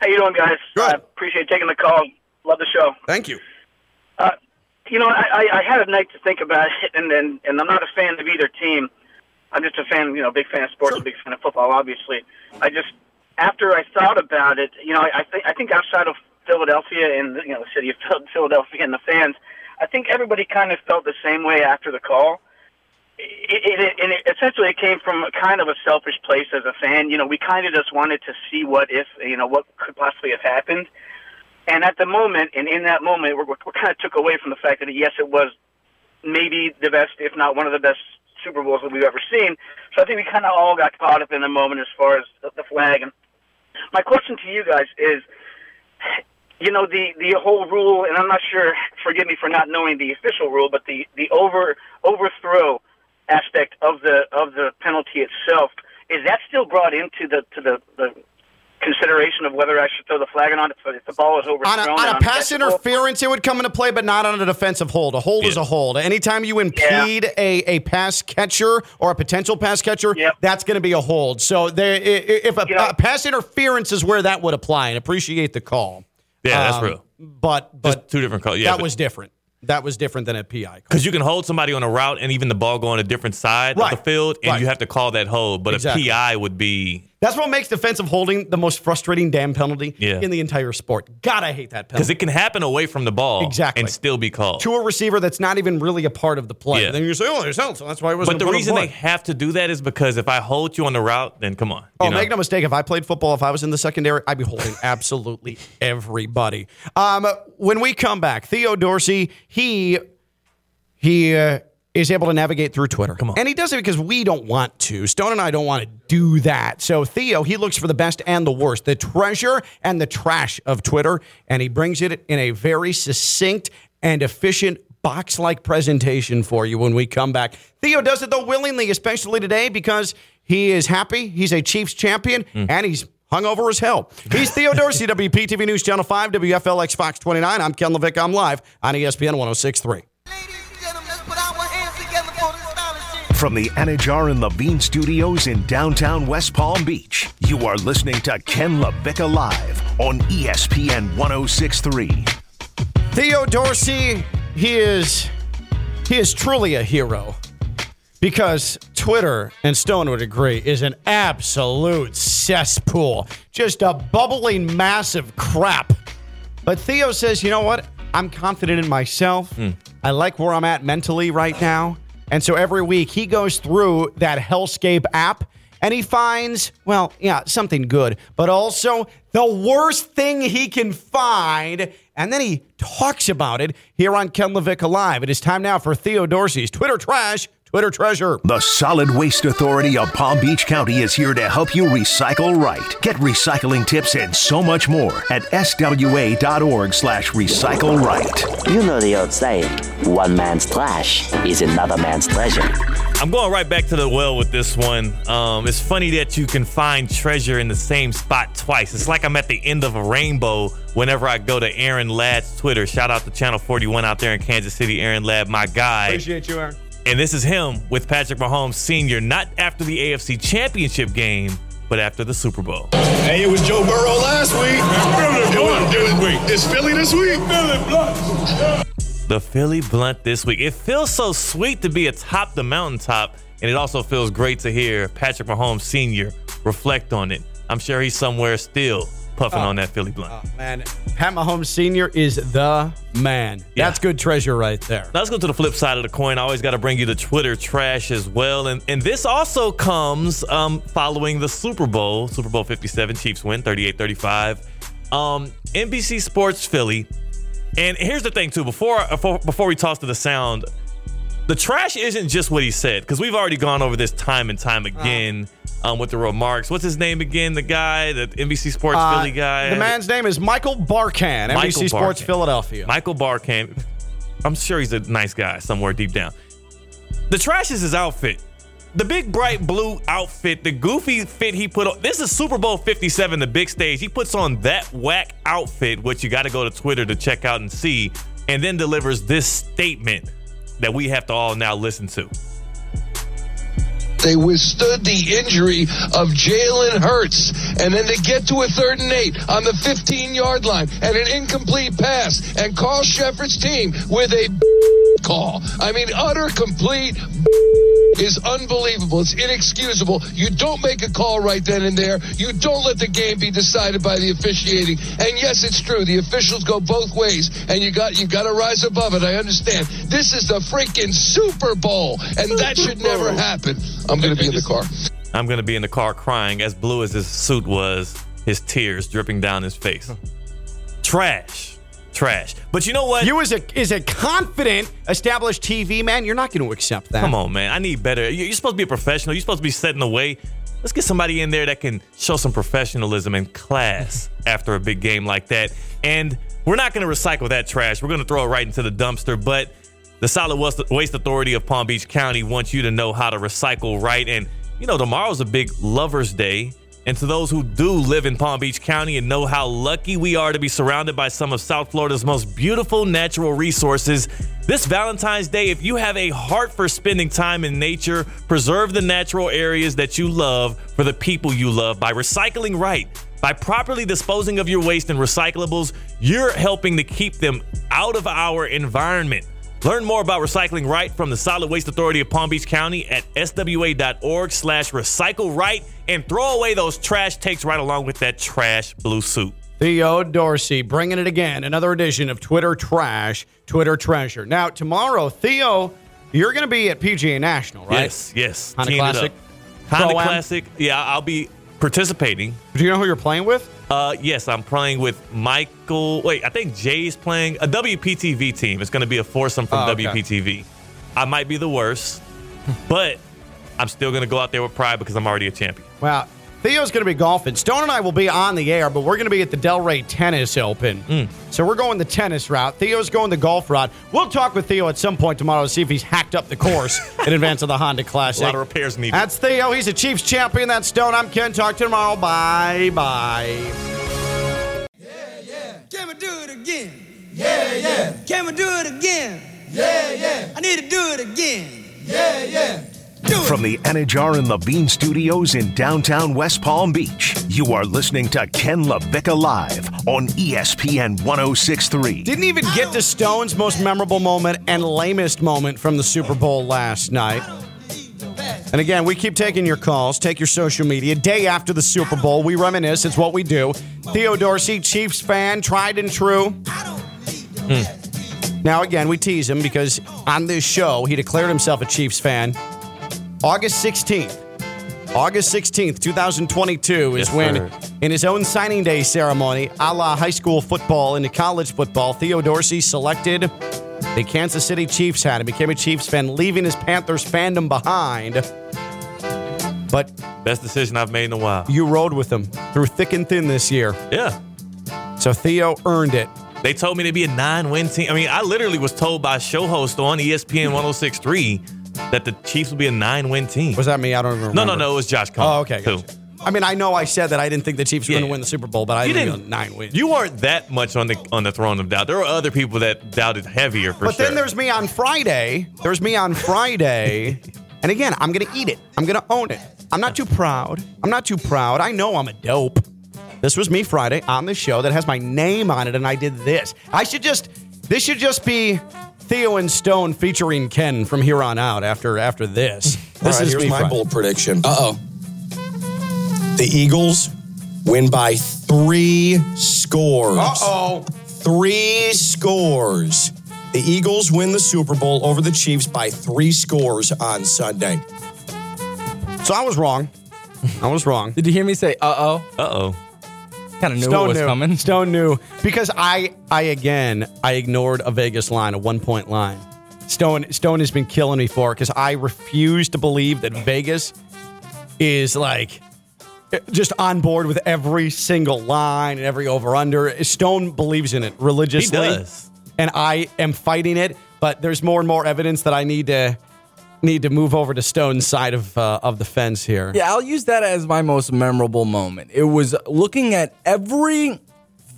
How you doing, guys? I appreciate taking the call. Love the show. Thank you. Uh, you know, I, I I had a night to think about it, and and, and I'm not a fan of either team. I'm just a fan, you know, big fan of sports, a big fan of football, obviously. I just after I thought about it, you know, I, I think I think outside of Philadelphia and you know the city of Philadelphia and the fans, I think everybody kind of felt the same way after the call. It, it, and it, essentially, it came from a kind of a selfish place as a fan. You know, we kind of just wanted to see what if, you know, what could possibly have happened. And at the moment, and in that moment, we're, we're kind of took away from the fact that yes, it was maybe the best, if not one of the best Super Bowls that we've ever seen. So I think we kind of all got caught up in the moment as far as the, the flag. And my question to you guys is, you know, the the whole rule, and I'm not sure. Forgive me for not knowing the official rule, but the the over overthrow aspect of the of the penalty itself is that still brought into the to the, the consideration of whether I should throw the flag or not if, if the ball is On overthrown? a, on a pass uncatchable? interference, it would come into play, but not on a defensive hold. A hold is a hold. Anytime you impede a, a pass catcher or a potential pass catcher, that's going to be a hold. So there, i- i- if a, a pass interference is where that would apply, and appreciate the call. Yeah, that's Um, real. But but Just two different calls. Yeah, that was different. That was different than a PI. Because you can hold somebody on a route and even the ball go on a different side Right. of the field, and Right. you have to call that hold. But Exactly. a PI would be That's what makes defensive holding the most frustrating damn penalty Yeah. in the entire sport. God, I hate that penalty. because it can happen away from the ball Exactly. and still be called. to a receiver that's not even really a part of the play. Yeah. Then you say, oh, there's held, so that's why it wasn't But the a put on reason they have to do that is because if I hold you on the route, then come on. Oh, you know? make no mistake. If I played football, if I was in the secondary, I'd be holding absolutely everybody. Um, when we come back, Theo Dorsey, he he uh, is able to navigate through Twitter. Come on. And he does it because we don't want to. Stone and I don't want to do that. So Theo, he looks for the best and the worst, the treasure and the trash of Twitter, and he brings it in a very succinct and efficient box like presentation for you when we come back. Theo does it though willingly, especially today because he is happy. He's a Chiefs champion hmm. and he's hungover as hell. He's Theo Dorsey, WPTV News Channel 5, WFLX Fox 29. I'm Ken Levick. I'm live on ESPN 1063. From the Anajar and Levine Studios in downtown West Palm Beach, you are listening to Ken LaVicka Live on ESPN 1063. Theo Dorsey, he is he is truly a hero because Twitter, and Stone would agree, is an absolute cesspool. Just a bubbling mass of crap. But Theo says, you know what? I'm confident in myself. Hmm. I like where I'm at mentally right now. And so every week he goes through that Hellscape app and he finds, well, yeah, something good, but also the worst thing he can find. And then he talks about it here on Ken LaVicka Live. It is time now for Theo Dorsey's Twitter Trash, Twitter Treasure. The Solid Waste Authority of Palm Beach County is here to help you recycle right. Get recycling tips and so much more at swa.org slash recycle right. You know the old saying, one man's trash is another man's treasure. I'm going right back to the well with this one. Um, it's funny that you can find treasure in the same spot twice. It's like I'm at the end of a rainbow whenever I go to Aaron Ladd's Twitter. Shout out to Channel 41 out there in Kansas City. Aaron Ladd, my guy. Appreciate you, Aaron. And this is him with Patrick Mahomes Sr., not after the AFC Championship game, but after the Super Bowl. Hey, it was Joe Burrow last week. It was, it was, it's Philly this week. The Philly Blunt this week. It feels so sweet to be atop the mountaintop, and it also feels great to hear Patrick Mahomes Sr. reflect on it. I'm sure he's somewhere still puffing Oh. on that Philly Blunt. Man, Pat Mahomes Sr. is the man. That's good treasure right there. Let's go to the flip side of the coin. I always got to bring you the Twitter trash as well. And and this also comes um, following the Super Bowl, Super Bowl 57. Chiefs win 38 35. Um, NBC Sports Philly. And here's the thing, too. Before, before, before we toss to the sound, the trash isn't just what he said, because we've already gone over this time and time again um, with the remarks. What's his name again? The guy, the NBC Sports Uh, Philly guy? The man's name is Michael Barkann, NBC Michael Sports Philadelphia. Michael Barkann. I'm sure he's a nice guy somewhere deep down. The trash is his outfit. The big bright blue outfit, the goofy fit he put on. This is Super Bowl 57, the big stage. He puts on that whack outfit, which you got to go to Twitter to check out and see, and then delivers this statement that we have to all now listen to. They withstood the injury of Jalen Hurts. And then they get to a third and eight on the 15 yard line and an incomplete pass. And Carl Cheffers' team with a call. I mean, utter complete is unbelievable. It's inexcusable. You don't make a call right then and there. You don't let the game be decided by the officiating. And yes, it's true. The officials go both ways, and you got you got to rise above it. I understand. This is the freaking Super Bowl, and that should never happen. I'm going to be in the car. I'm going to be in the car crying, as blue as his suit was, his tears dripping down his face. Trash. Trash. But you know what? You as a is a confident, established TV man, you're not going to accept that. Come on, man. I need better. You- You're supposed to be a professional. You're supposed to be setting the way. Let's get somebody in there that can show some professionalism and class after a big game like that. And we're not going to recycle that trash. We're going to throw it right into the dumpster. But the Solid Waste Authority of Palm Beach County wants you to know how to recycle right. And, you know, tomorrow's a big Lover's Day. And to those who do live in Palm Beach County and know how lucky we are to be surrounded by some of South Florida's most beautiful natural resources, this Valentine's Day, if you have a heart for spending time in nature, preserve the natural areas that you love for the people you love by recycling right. By properly disposing of your waste and recyclables, you're helping to keep them out of our environment. Learn more about recycling right from the Solid Waste Authority of Palm Beach County at swa.org slash recycle right and throw away those trash takes right along with that trash blue suit. Theo Dorsey bringing it again. Another edition of Twitter Trash, Twitter Treasure. Now, tomorrow, Theo, you're going to be at PGA National, right? Yes, yes. Honda Classic. Honda Classic. Yeah, I'll be participating. Do you know who you're playing with? Uh, yes, I'm playing with Michael. Wait, I think Jay's playing a WPTV team. It's going to be a foursome from Oh, okay. WPTV. I might be the worst, but I'm still going to go out there with pride because I'm already a champion. Well, Theo's going to be golfing. Stone and I will be on the air, but we're going to be at the Delray Tennis Open. Mm. So we're going the tennis route. Theo's going the golf route. We'll talk with Theo at some point tomorrow to see if he's hacked up the course in advance of the Honda Classic. A lot of repairs needed. That's Theo. He's a Chiefs champion. That's Stone. I'm Ken. Talk to you tomorrow. Bye bye. Yeah, yeah. Can we do it again? Yeah, yeah. Can we do it again? Yeah, yeah. I need to do it again. Yeah, yeah. From the Anajar and Levine Studios in downtown West Palm Beach, you are listening to Ken LaVicka Live on ESPN 1063. Didn't even get to Stone's most memorable moment and lamest moment from the Super Bowl last night. And again, we keep taking your calls, take your social media. Day after the Super Bowl, we reminisce. It's what we do. Theo Dorsey, Chiefs fan, tried and true. Hmm. Now, again, we tease him because on this show, he declared himself a Chiefs fan. August 16th. August 16th, 2022 is Yes, when, sir. in his own signing day ceremony, a la high school football into college football, Theo Dorsey selected the Kansas City Chiefs hat and became a Chiefs fan, leaving his Panthers fandom behind. But Best decision I've made in a while. you rode with him through thick and thin this year. Yeah. So Theo earned it. They told me to be a nine win team. I mean, I literally was told by show host on ESPN 1063 that the Chiefs would be a nine win team. Was that me? I don't remember. No, no, no. It was Josh Cohen. Oh, okay. Gotcha. I mean, I know I said that I didn't think the Chiefs were going to win the Super Bowl, but I You didn't didn't- nine wins. You weren't that much on the on the throne of doubt. There were other people that doubted heavier for but sure. But then there's me on Friday. There's me on Friday. and again, I'm going to eat it. I'm going to own it. I'm not too proud. I'm not too proud. I know I'm a dope. This was me Friday on the show that has my name on it, and I did this. I should just, this should just be Theo and Stone featuring Ken from here on out after after this. This right, is here's my Friday. bold prediction. Uh oh. The Eagles win by three scores. Uh oh. Three scores. The Eagles win the Super Bowl over the Chiefs by three scores on Sunday. So I was wrong. I was wrong. Did you hear me say uh oh? Uh oh. Kind of knew Stone what was knew. coming. Stone knew because I, I again, I ignored a Vegas line, a one point line. Stone, Stone has been killing me for because I refuse to believe that Vegas is like eh, just on board with every single line and every over under. Stone believes in it religiously. He does. and I am fighting it. But there's more and more evidence that I need to need to move over to Stone's side of uh, of the fence here. Yeah, I'll use that as my most memorable moment. It was looking at every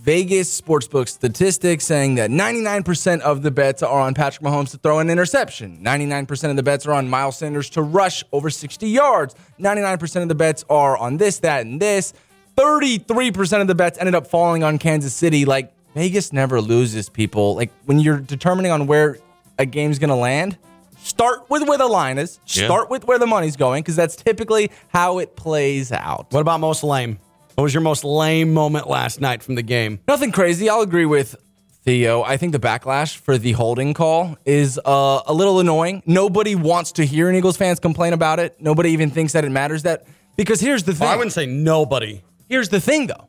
Vegas sportsbook statistic saying that 99% of the bets are on Patrick Mahomes to throw an interception. 99% of the bets are on Miles Sanders to rush over 60 yards. 99% of the bets are on this, that, and this. 33% of the bets ended up falling on Kansas City. Like, Vegas never loses, people. Like, when you're determining on where a game's going to land, start with where the line is, Yeah. start with where the money's going, because that's typically how it plays out. What about most lame? What was your most lame moment last night from the game? Nothing crazy. I'll agree with Theo. I think the backlash for the holding call is uh, a little annoying. Nobody wants to hear an Eagles fans complain about it. Nobody even thinks that it matters that because here's the thing. I wouldn't say nobody. Here's the thing though.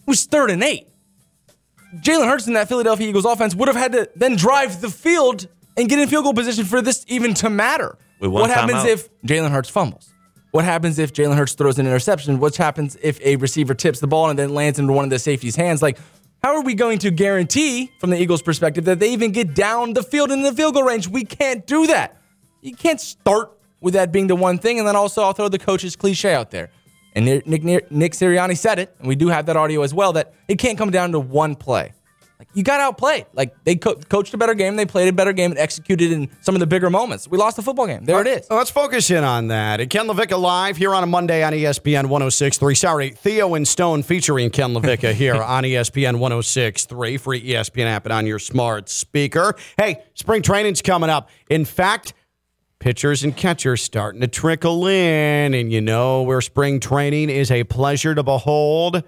It was third and eight. Jalen Hurts in that Philadelphia Eagles offense would have had to then drive the field and get in field goal position for this even to matter. What happens timeout. if Jalen Hurts fumbles? What happens if Jalen Hurts throws an interception? What happens if a receiver tips the ball and then lands into one of the safety's hands? Like, how are we going to guarantee, from the Eagles' perspective, that they even get down the field in the field goal range? We can't do that. You can't start with that being the one thing, and then also I'll throw the coach's cliche out there. And Nick, Nick, Nick Sirianni said it, and we do have that audio as well, that it can't come down to one play. Like you got outplayed. Like they co- coached a better game, they played a better game, and executed in some of the bigger moments. We lost the football game. There it is. Let's focus in on that. Ken LaVicka live here on a Monday on ESPN 1063. Sorry, Theo and Stone featuring Ken LaVicka here on ESPN 1063. Free ESPN app and on your smart speaker. Hey, spring training's coming up. In fact, pitchers and catchers starting to trickle in. And you know where spring training is a pleasure to behold?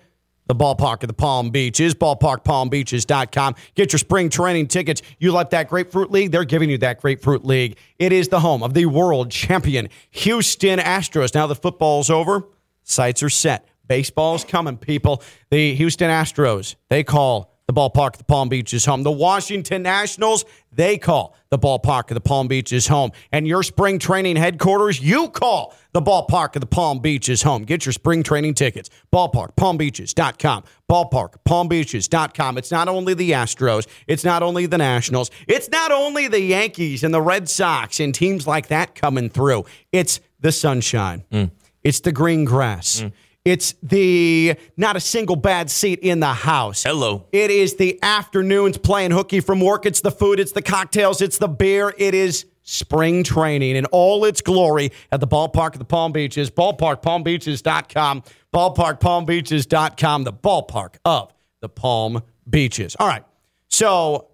The ballpark of the Palm Beaches, ballparkpalmbeaches.com. Get your spring training tickets. You like that Grapefruit League? They're giving you that Grapefruit League. It is the home of the world champion Houston Astros. Now the football's over, sights are set. Baseball's coming, people. The Houston Astros, they call the ballpark of the Palm Beach is home. The Washington Nationals, they call the ballpark of the Palm Beach is home. And your spring training headquarters, you call the ballpark of the Palm Beach is home. Get your spring training tickets. Ballparkpalmbeaches.com. Ballparkpalmbeaches.com. It's not only the Astros, it's not only the Nationals, it's not only the Yankees and the Red Sox and teams like that coming through. It's the sunshine. Mm. It's the green grass. Mm. It's the not a single bad seat in the house. Hello. It is the afternoons playing hooky from work. It's the food, it's the cocktails, it's the beer. It is spring training in all its glory at the ballpark of the Palm Beaches. Ballparkpalmbeaches.com. Ballparkpalmbeaches.com. The ballpark of the Palm Beaches. All right. So,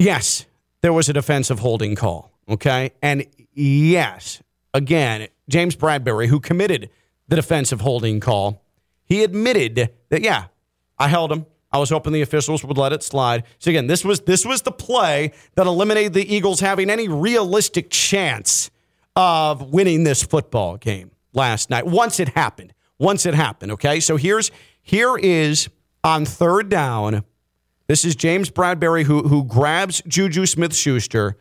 yes, there was a defensive holding call. Okay. And yes, again, James Bradberry, who committed the defensive holding call, he admitted that, yeah, I held him. I was hoping the officials would let it slide. So again, this was this was the play that eliminated the Eagles having any realistic chance of winning this football game last night. Once it happened. Once it happened. Okay. So here's here is on third down. This is James Bradberry who who grabs Juju Smith Schuster.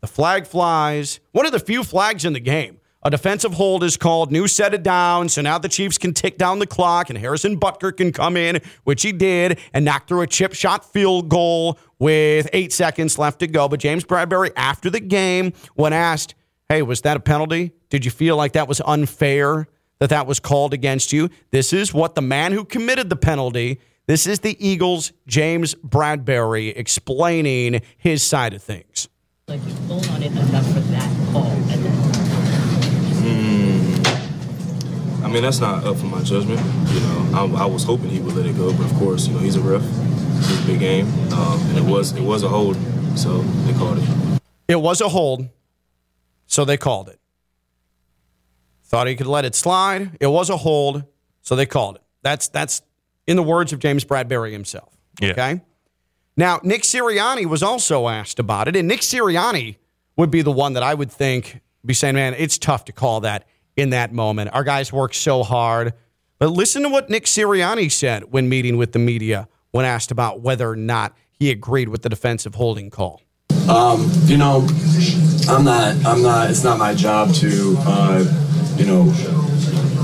The flag flies. One of the few flags in the game. A defensive hold is called. New set it down. So now the Chiefs can tick down the clock and Harrison Butker can come in, which he did, and knock through a chip shot field goal with eight seconds left to go. But James Bradberry, after the game, when asked, hey, was that a penalty? Did you feel like that was unfair that that was called against you? This is what the man who committed the penalty, this is the Eagles' James Bradberry explaining his side of things. Like you pulled on it enough for that call, I mean, that's not up for my judgment. You know, I, I was hoping he would let it go, but of course, you know, he's a ref. It's a big game, um, and it was it was a hold, so they called it. It was a hold, so they called it. Thought he could let it slide. It was a hold, so they called it. That's that's in the words of James Bradberry himself. Yeah. Okay. Now, Nick Sirianni was also asked about it, and Nick Sirianni would be the one that I would think be saying, "Man, it's tough to call that in that moment. Our guys work so hard." But listen to what Nick Sirianni said when meeting with the media when asked about whether or not he agreed with the defensive holding call. Um, you know, I'm not. I'm not. It's not my job to, uh, you know.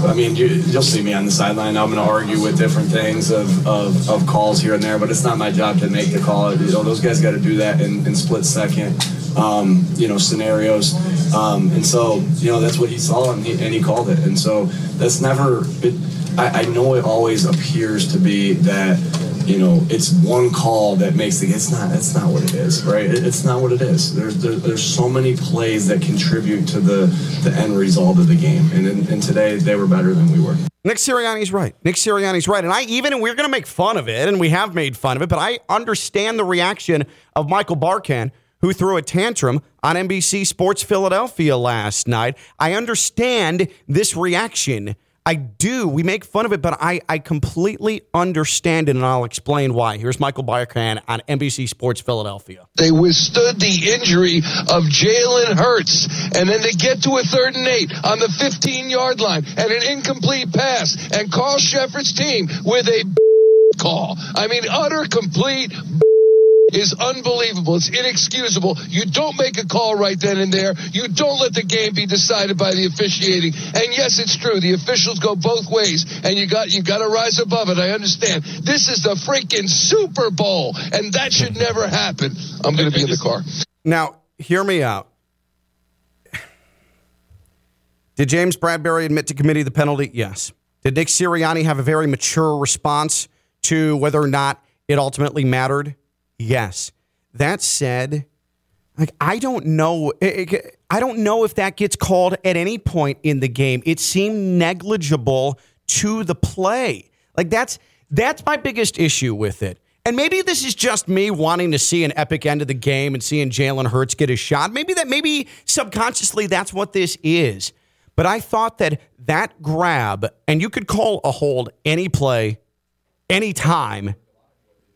I mean, you, you'll see me on the sideline. I'm going to argue with different things of, of, of calls here and there, but it's not my job to make the call. You know, those guys got to do that in, in split second, um, you know, scenarios. Um, and so, you know, that's what he saw and he, and he called it. And so that's never. It, I, I know it always appears to be that you know, it's one call that makes the. It's not. It's not what it is, right? It, it's not what it is. There's there, there's so many plays that contribute to the the end result of the game, and in, and today they were better than we were. Nick Sirianni's right. Nick Sirianni's right. And I even, and we're going to make fun of it, and we have made fun of it, but I understand the reaction of Michael Barkann, who threw a tantrum on NBC Sports Philadelphia last night. I understand this reaction. I do. We make fun of it, but I, I completely understand it, and I'll explain why. Here's Michael Barkann on NBC Sports Philadelphia. They withstood the injury of Jalen Hurts, and then they get to a third and eight on the 15 yard line and an incomplete pass, and Carl Cheffers' team with a call. I mean, utter complete is unbelievable. It's inexcusable. You don't make a call right then and there. You don't let the game be decided by the officiating. And yes, it's true. The officials go both ways, and you got you got to rise above it. I understand. This is the freaking Super Bowl, and that should never happen. I'm going to be in the car. Now, hear me out. Did James Bradberry admit to committee the penalty? Yes. Did Nick Sirianni have a very mature response to whether or not it ultimately mattered? Yes. That said, like I don't know I don't know if that gets called at any point in the game. It seemed negligible to the play. Like that's that's my biggest issue with it. And maybe this is just me wanting to see an epic end of the game and seeing Jalen Hurts get a shot. Maybe that maybe subconsciously that's what this is. But I thought that that grab, and you could call a hold any play, any time,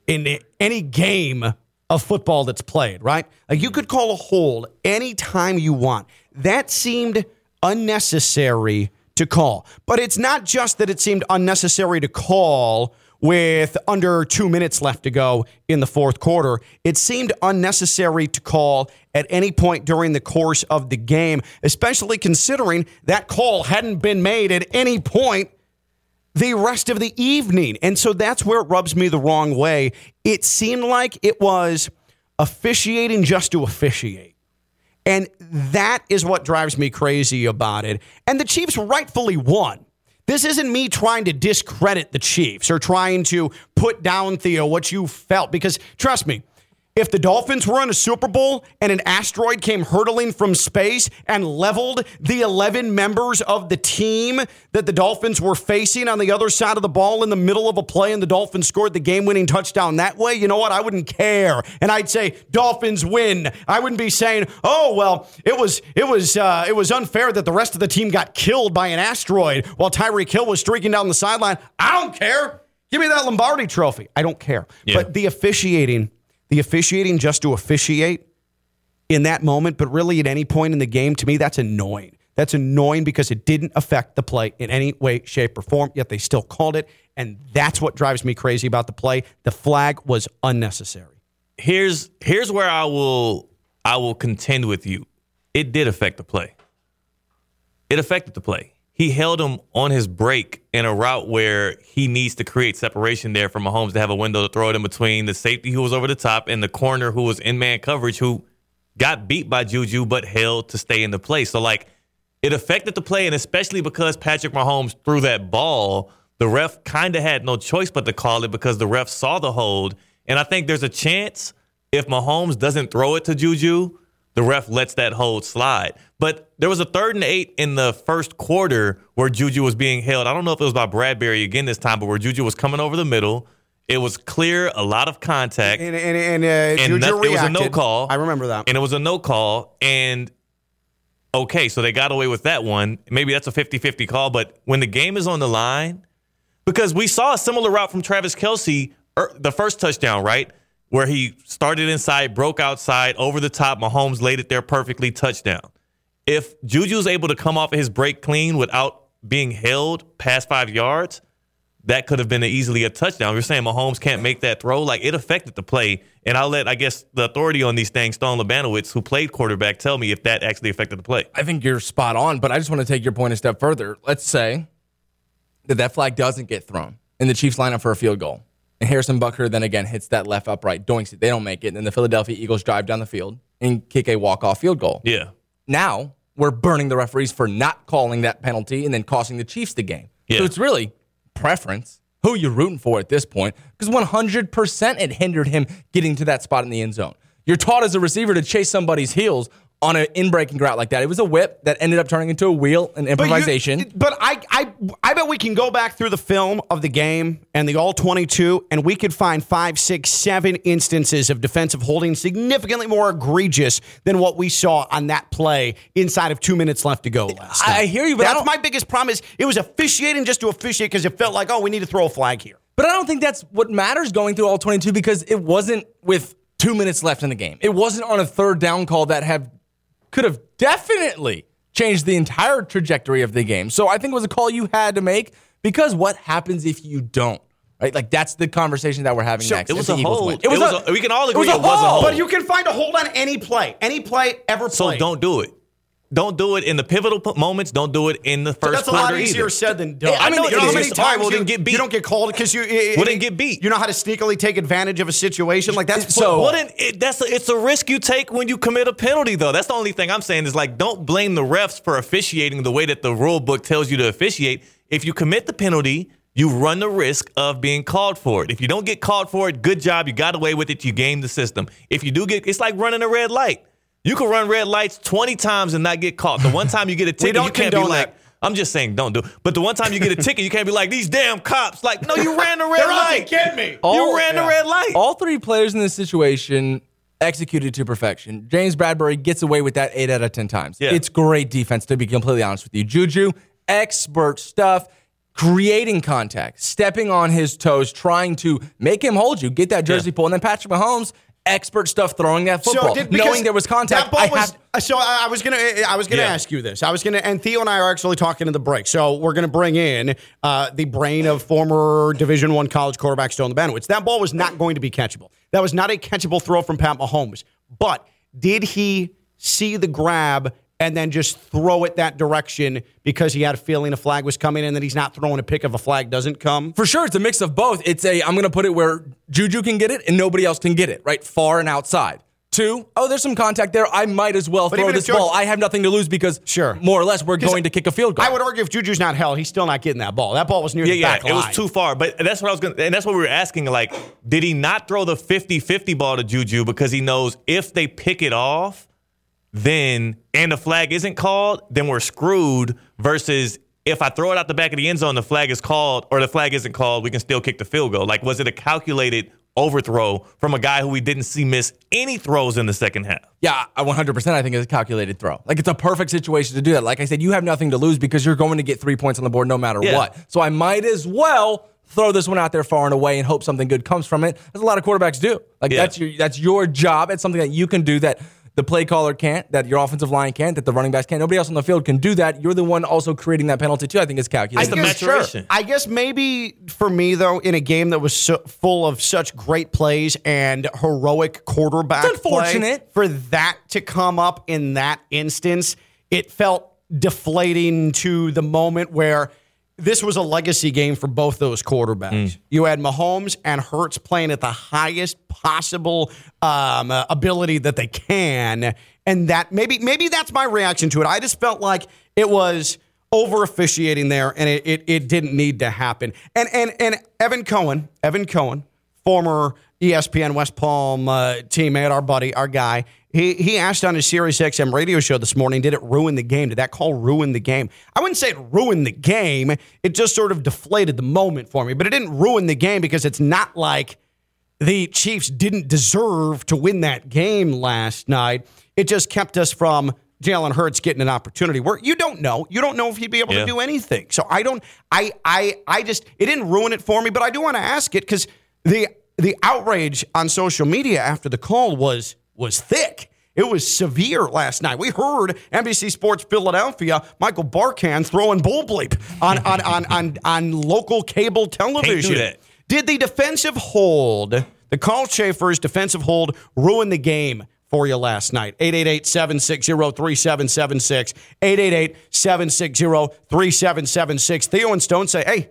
in any game of football that's played, right? Like you could call a hold any time you want. That seemed unnecessary to call. But it's not just that it seemed unnecessary to call with under two minutes left to go in the fourth quarter. It seemed unnecessary to call at any point during the course of the game, especially considering that call hadn't been made at any point the rest of the evening. And so that's where it rubs me the wrong way. It seemed like it was officiating just to officiate. And that is what drives me crazy about it. And the Chiefs rightfully won. This isn't me trying to discredit the Chiefs or trying to put down, Theo, what you felt, because trust me, if the Dolphins were in a Super Bowl and an asteroid came hurtling from space and leveled the 11 members of the team that the Dolphins were facing on the other side of the ball in the middle of a play and the Dolphins scored the game winning touchdown that way, you know what? I wouldn't care. And I'd say Dolphins win. I wouldn't be saying, "Oh, well, it was it was uh, it was unfair that the rest of the team got killed by an asteroid while Tyreek Hill was streaking down the sideline." I don't care. Give me that Lombardi trophy. I don't care. Yeah. But the officiating the officiating just to officiate in that moment, but really at any point in the game, to me, that's annoying. That's annoying because it didn't affect the play in any way, shape, or form, yet they still called it. And that's what drives me crazy about the play. The flag was unnecessary. Here's here's where I will I will contend with you. It did affect the play. It affected the play. He held him on his break in a route where he needs to create separation there for Mahomes to have a window to throw it in between the safety who was over the top and the corner who was in man coverage who got beat by Juju but held to stay in the play. So like it affected the play, and especially because Patrick Mahomes threw that ball, the ref kind of had no choice but to call it because the ref saw the hold. And I think there's a chance if Mahomes doesn't throw it to Juju, the ref lets that hold slide. But there was a third and eight in the first quarter where Juju was being held. I don't know if it was by Bradberry again this time, but where Juju was coming over the middle. It was clear, a lot of contact. And, and, and, uh, And that- it was a no call. I remember that. And it was a no call. And okay, so they got away with that one. Maybe that's a 50 50 call. But when the game is on the line, because we saw a similar route from Travis Kelce, er, the first touchdown, right? Where he started inside, broke outside, over the top. Mahomes laid it there perfectly, touchdown. If Juju's able to come off of his break clean without being held past five yards, that could have been easily a touchdown. You're saying Mahomes can't make that throw. Like it affected the play. And I'll let, I guess, the authority on these things, Stone Labanowitz, who played quarterback, tell me if that actually affected the play. I think you're spot on, but I just want to take your point a step further. Let's say that that flag doesn't get thrown and the Chiefs line up for a field goal. And Harrison Butker then again hits that left upright, doinks it. They don't make it. And then the Philadelphia Eagles drive down the field and kick a walk-off field goal. Yeah. Now we're burning the referees for not calling that penalty and then costing the Chiefs the game. Yeah. So it's really preference. Who you're rooting for at this point? Because 100% it hindered him getting to that spot in the end zone. You're taught as a receiver to chase somebody's heels on an in-breaking route like that. It was a whip that ended up turning into a wheel and But you- improvisation. But, I, I, I bet we can go back through the film of the game and the all 22, and we could find five, six, seven instances of defensive holding significantly more egregious than what we saw on that play inside of two minutes left to go last. I night. hear you, but that's my biggest problem. Is it was officiating just to officiate because it felt like, oh, we need to throw a flag here. But I don't think that's what matters going through all 22 because it wasn't with two minutes left in the game. It wasn't on a third down call that have could have definitely changed the entire trajectory of the game. So I think it was a call you had to make because what happens if you don't? Right? Like that's the conversation that we're having So next. it was a Eagles hold. win. It was a- we can all agree it was a hold. But you can find a hold on any play, any play ever played. So don't do it. Don't do it in the pivotal moments. Don't do it in the So first that's a lot easier either. said than done. Yeah, I know you know how many times you, get beat. you don't get called because you then get beat. You know how to sneakily take advantage of a situation like that's So- then it, that's a, it's a risk you take when you commit a penalty, though. That's the only thing I'm saying is like, don't blame the refs for officiating the way that the rule book tells you to officiate. If you commit the penalty, you run the risk of being called for it. If you don't get called for it, good job. You got away with it. You game the system. If you do get, it's like running a red light. You can run red lights 20 times and not get caught. The one time you get a ticket, you can't be like, that. I'm just saying, don't do it. But the one time you get a ticket, you can't be like, these damn cops. Like, no, you ran the red They're light. get me. you ran the red light. All three players in this situation executed to perfection. James Bradberry gets away with that eight out of 10 times. Yeah. It's great defense, to be completely honest with you. Juju, expert stuff, creating contact, stepping on his toes, trying to make him hold you, get that jersey pull. And then Patrick Mahomes, expert stuff throwing that football, did- knowing there was contact. That ball I was, uh, so I, was gonna I was gonna Yeah. ask you this. I was gonna and Theo and I are actually talking in the break. So we're gonna bring in uh, the brain of former Division One college quarterback Stone the Banowitz. That ball was not going to be catchable. That was not a catchable throw from Pat Mahomes. But did he see the grab? And then just throw it that direction because he had a feeling a flag was coming, and that he's not throwing a pick if a flag doesn't come. For sure, it's a mix of both. It's a I'm going to put it where Juju can get it and nobody else can get it, right? Far and outside. Two, oh, there's some contact there. I might as well But throw even if this ball. I have nothing to lose because, Sure. more or less, we're going to kick a field goal. I would argue if Juju's not held, he's still not getting that ball. That ball was near Yeah, the yeah, back it was too far. But that's what I was going to, and that's what we were asking. Like, did he not throw the 50 50 ball to Juju because he knows if they pick it off, then, and the flag isn't called, then we're screwed versus if I throw it out the back of the end zone, the flag is called, or the flag isn't called, we can still kick the field goal. Like, was it a calculated overthrow from a guy who we didn't see miss any throws in the second half? Yeah, I 100% I think it's a calculated throw. Like it's a perfect situation to do that. Like I said, you have nothing to lose because you're going to get three points on the board no matter Yeah. what. So I might as well throw this one out there far and away and hope something good comes from it. As a lot of quarterbacks do. Like Yeah. that's your that's your job. It's something that you can do that the play caller can't, that your offensive line can't, that the running backs can't. Nobody else on the field can do that. You're the one also creating that penalty too. I think it's calculated. the guess- maturation. I guess maybe for me though, in a game that was so full of such great plays and heroic quarterback It's unfortunate. play, for that to come up in that instance, it felt deflating to the moment where this was a legacy game for both those quarterbacks. You had Mahomes and Hurts playing at the highest possible um, uh, ability that they can, and that maybe maybe that's my reaction to it. I just felt like it was over officiating there, and it, it it didn't need to happen. And and and Evan Cohen, Evan Cohen, former ESPN West Palm uh, teammate, our buddy, our guy. He he asked on his Sirius XM radio show this morning, did it ruin the game? Did that call ruin the game? I wouldn't say it ruined the game. It just sort of deflated the moment for me. But it didn't ruin the game because it's not like the Chiefs didn't deserve to win that game last night. It just kept us from Jalen Hurts getting an opportunity where you don't know. You don't know if he'd be able Yeah. to do anything. So I don't I I I just it didn't ruin it for me, but I do want to ask it because the the outrage on social media after the call was was thick. It was severe last night. We heard NBC Sports Philadelphia, Michael Barkann throwing bull bleep on on on on, on local cable television. Did the defensive hold, the Carl Cheffers' defensive hold, ruin the game for you last night? 888 760 3776. 888 760 3776. Theo and Stone say, hey,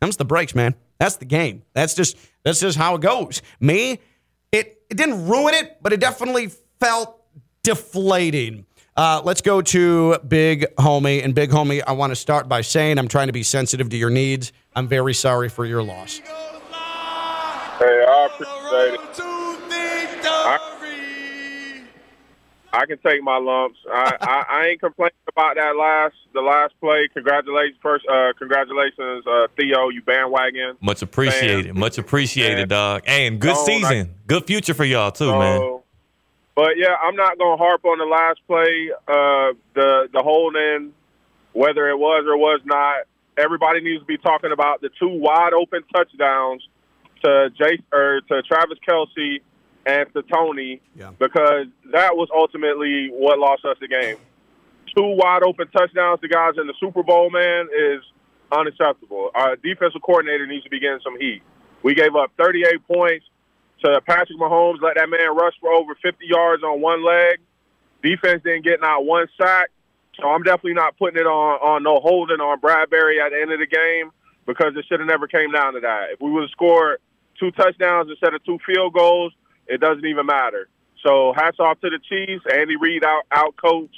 them's the breaks, man. That's the game. That's just that's just how it goes. Me, it, it didn't ruin it, but it definitely felt deflating. Uh, let's go to Big Homie. And Big Homie, I want to start by saying I'm trying to be sensitive to your needs. I'm very sorry for your loss. Hey, I appreciate it. I can take my lumps. I, I, I ain't complaining about that last the last play. Congratulations, first. Uh, congratulations, uh, Theo. You bandwagon. Much appreciated. Much appreciated, dog. And good season. good future for y'all, too, man. But yeah, I'm not gonna harp on the last play. Uh, the the holding, whether it was or was not. Everybody needs to be talking about the two wide open touchdowns to Jay or to Travis Kelce and to Toney because that was ultimately what lost us the game. Two wide open touchdowns to guys in the Super Bowl, man, is unacceptable. Our defensive coordinator needs to be getting some heat. We gave up 38 points to Patrick Mahomes, let that man rush for over 50 yards on one leg. Defense didn't get not one sack. So I'm definitely not putting it on, on no holding on Bradberry at the end of the game because it should have never came down to that. If we would have scored two touchdowns instead of two field goals, it doesn't even matter. So hats off to the Chiefs. Andy Reid out out coach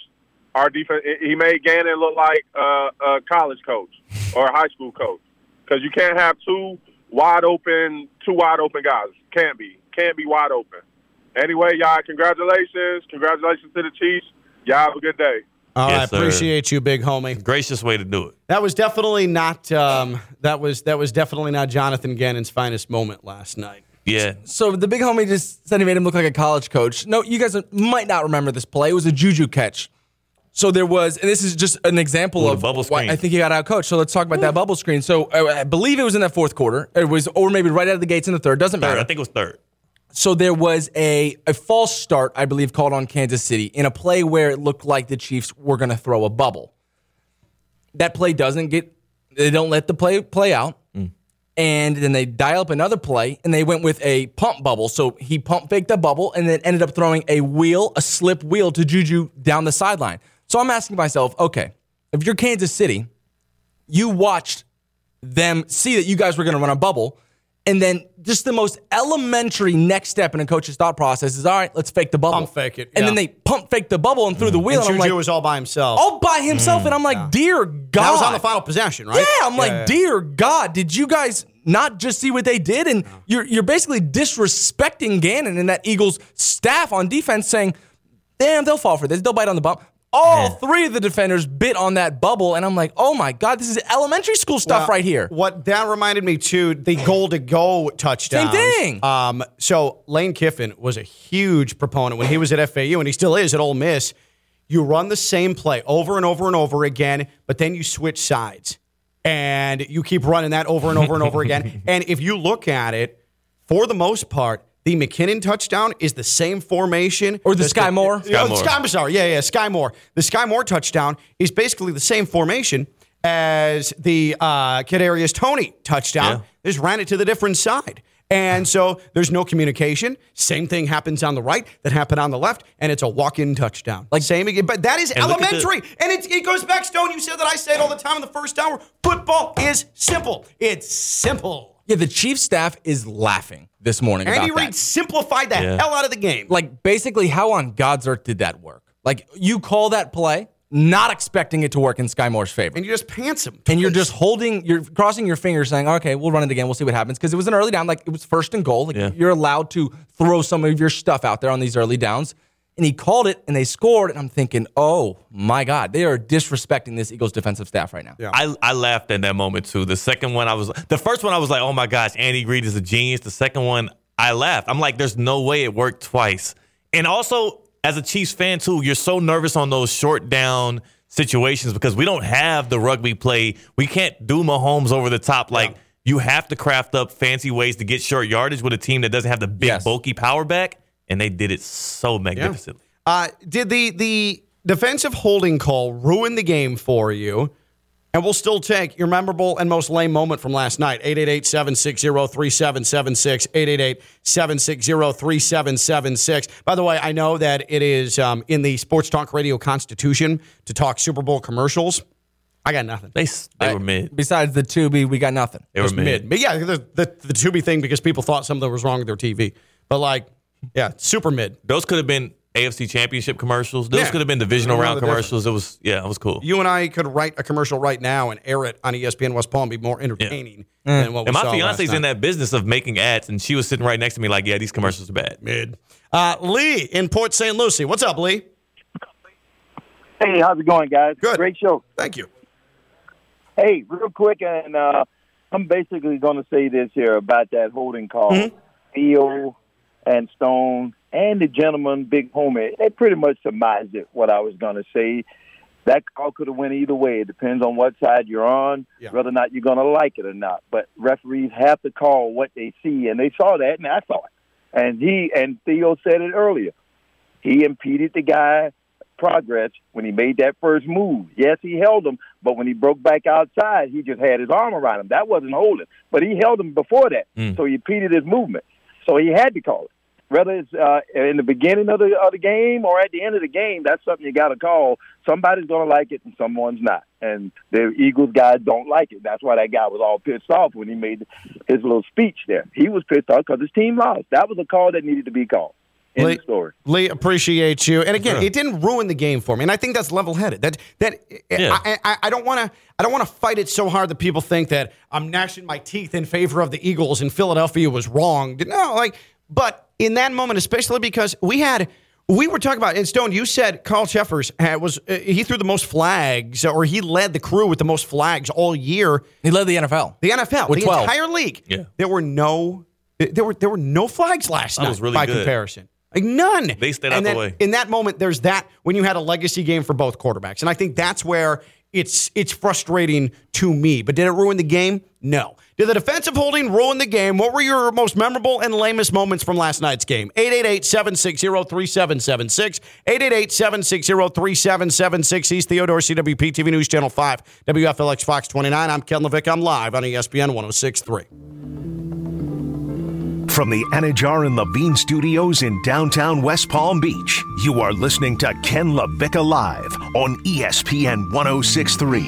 our defense. He made Gannon look like uh, a college coach or a high school coach because you can't have two wide open, two wide open guys. Can't be, can't be wide open. Anyway, y'all, congratulations, congratulations to the Chiefs. Y'all have a good day. All right, Yes, sir. appreciate you, big homie. Gracious way to do it. That was definitely not. Um, that was that was definitely not Jonathan Gannon's finest moment last night. Yeah. So the big homie just said he made him look like a college coach. No, you guys might not remember this play. It was a juju catch. So there was, and this is just an example Ooh, of bubble why screen. I think he got out coached. So let's talk about that bubble screen. So uh, I believe it was in that fourth quarter. It was, or maybe right out of the gates in the third. Doesn't Third. matter. I think it was third. So there was a, a false start, I believe, called on Kansas City in a play where it looked like the Chiefs were going to throw a bubble. That play doesn't get, they don't let the play play out. And then they dial up another play and they went with a pump bubble. So he pump faked a bubble and then ended up throwing a wheel, a slip wheel to Juju down the sideline. So I'm asking myself, okay, if you're Kansas City, you watched them see that you guys were going to run a bubble, And then just the most elementary next step in a coach's thought process is all right, let's fake the bubble. Pump fake it, And yeah. then they pump fake the bubble and threw the mm. wheel. And And, I'm Juju like, was all by himself. all by himself. And I'm like, dear God. That was on the final possession, right? Yeah, I'm like, yeah. dear God, did you guys not just see what they did? And you're you're basically disrespecting Gannon and that Eagles staff on defense, saying, "Damn, they'll fall for this. They'll bite on the bump." All three of the defenders bit on that bubble, and I'm like, "Oh my God, this is elementary school stuff Well, right here." What that reminded me too, the goal to go touchdown. Same thing. Um, so Lane Kiffin was a huge proponent when he was at FAU, and he still is at Ole Miss. You run the same play over and over and over again, but then you switch sides, and you keep running that over and over and over again. And if you look at it, for the most part. The McKinnon touchdown is the same formation, Or the that Skyy Moore? Sky Sky oh, Moore. Sky, I'm sorry, yeah, yeah, Skyy Moore. The Skyy Moore touchdown is basically the same formation as the uh, Kadarius Toney touchdown. Yeah. They just ran it to the different side. And so there's no communication. Same thing happens on the right that happened on the left, and it's a walk-in touchdown. Like same again, but that is And look at the- elementary. and it, it goes back, Stone. You said that I say it all the time in the first hour. Football is simple. It's simple. Yeah, the chief staff is laughing this morning Andy about that. Reid simplified the Yeah. hell out of the game. Like basically, how on God's earth did that work? Like you call that play, not expecting it to work in Skyy Moore's favor. and you just pants him. and you're just holding, you're crossing your fingers, saying, "Okay, we'll run it again. We'll see what happens." Because it was an early down, like it was first and goal. Like Yeah. you're allowed to throw some of your stuff out there on these early downs. And he called it, and they scored. And I'm thinking, "Oh my God, they are disrespecting this Eagles defensive staff right now." Yeah. I, I laughed in that moment too. The second one, I was the first one. I was like, "Oh my gosh, Andy Reid is a genius." The second one, I laughed. I'm like, "There's no way it worked twice." And also, as a Chiefs fan too, you're so nervous on those short down situations because we don't have the rugby play. We can't do Mahomes over the top. Like you have to craft up fancy ways to get short yardage with a team that doesn't have the big Yes. bulky power back, and they did it so magnificently. Uh, did the the defensive holding call ruin the game for you? And we'll still take your memorable and most lame moment from last night. 888-760-3776. 888-760-3776. By the way, I know that it is um, in the Sports Talk Radio Constitution to talk Super Bowl commercials. I got nothing. They s- they were mid. Besides the Tubi, we got nothing. They were Just mid. But yeah, the, the, the Tubi thing because people thought something was wrong with their TV. But like, yeah, super mid. Those could have been AFC Championship commercials. Those Yeah. could have been divisional round the difference. commercials. It was yeah, it was cool. You and I could write a commercial right now and air it on ESPN West Palm, be more entertaining than what we And my saw fiance's last in that business of making ads, and she was sitting right next to me, like, "Yeah, these commercials are bad." Mid. Uh, Lee in Port St. Lucie. What's up, Lee? Hey, how's it going, guys? Good. Great show. Thank you. Hey, real quick, and uh, I'm basically going to say this here about that holding call. Mm-hmm. Theo and Stone and the gentleman, Big Homie, they pretty much surmised it, what I was going to say. That call could have went either way. It depends on what side you're on, Yeah. whether or not you're going to like it or not. But referees have to call what they see, and they saw that, and I saw it. And he and Theo said it earlier. He impeded the guy progress when he made that first move. Yes, he held him, but when he broke back outside, he just had his arm around him. That wasn't holding, but he held him before that, Mm. so he impeded his movement. So he had to call it. Whether it's uh, in the beginning of the of the game or at the end of the game, that's something you got to call. Somebody's going to like it and someone's not. And the Eagles guys don't like it. That's why that guy was all pissed off when he made his little speech there. He was pissed off because his team lost. That was a call that needed to be called. End Lee, story. Lee, appreciate you. And again, it didn't ruin the game for me, and I think that's level-headed. That that Yeah. I, I, I don't want to I don't want to fight it so hard that people think that I'm gnashing my teeth in favor of the Eagles and Philadelphia was wrong. No, like, but in that moment, especially because we had. We were talking about, and Stone, you said Carl Cheffers had, was uh, he threw the most flags, or he led the crew with the most flags all year. He led the NFL. The NFL, With the 12. entire league. Yeah. There were no there were there were no flags last That night really by good. comparison. Like none. They stayed And out the way. In that moment, there's that when you had a legacy game for both quarterbacks. And I think that's where it's it's frustrating to me. But did it ruin the game? No. Did the defensive holding ruin the game? What were your most memorable and lamest moments from last night's game? 888-760-3776. 888-760-3776. He's Theodore CWP TV News Channel 5. WFLX Fox 29. I'm Ken Levick. I'm live on ESPN 1063. From the Anajar and Levine studios in downtown West Palm Beach, you are listening to Ken LaVicka Live on ESPN 1063.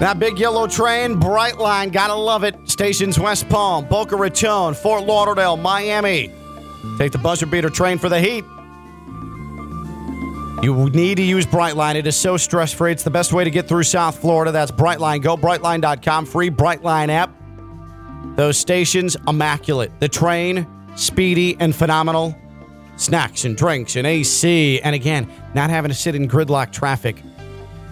That big yellow train, Brightline, gotta love it. Stations West Palm, Boca Raton, Fort Lauderdale, Miami. Take the buzzer beater train for the heat. You need to use Brightline. It is so stress free. It's the best way to get through South Florida. That's Brightline. Go brightline.com. Free Brightline app. Those stations, immaculate. The train, speedy and phenomenal. Snacks and drinks and AC. And again, not having to sit in gridlock traffic.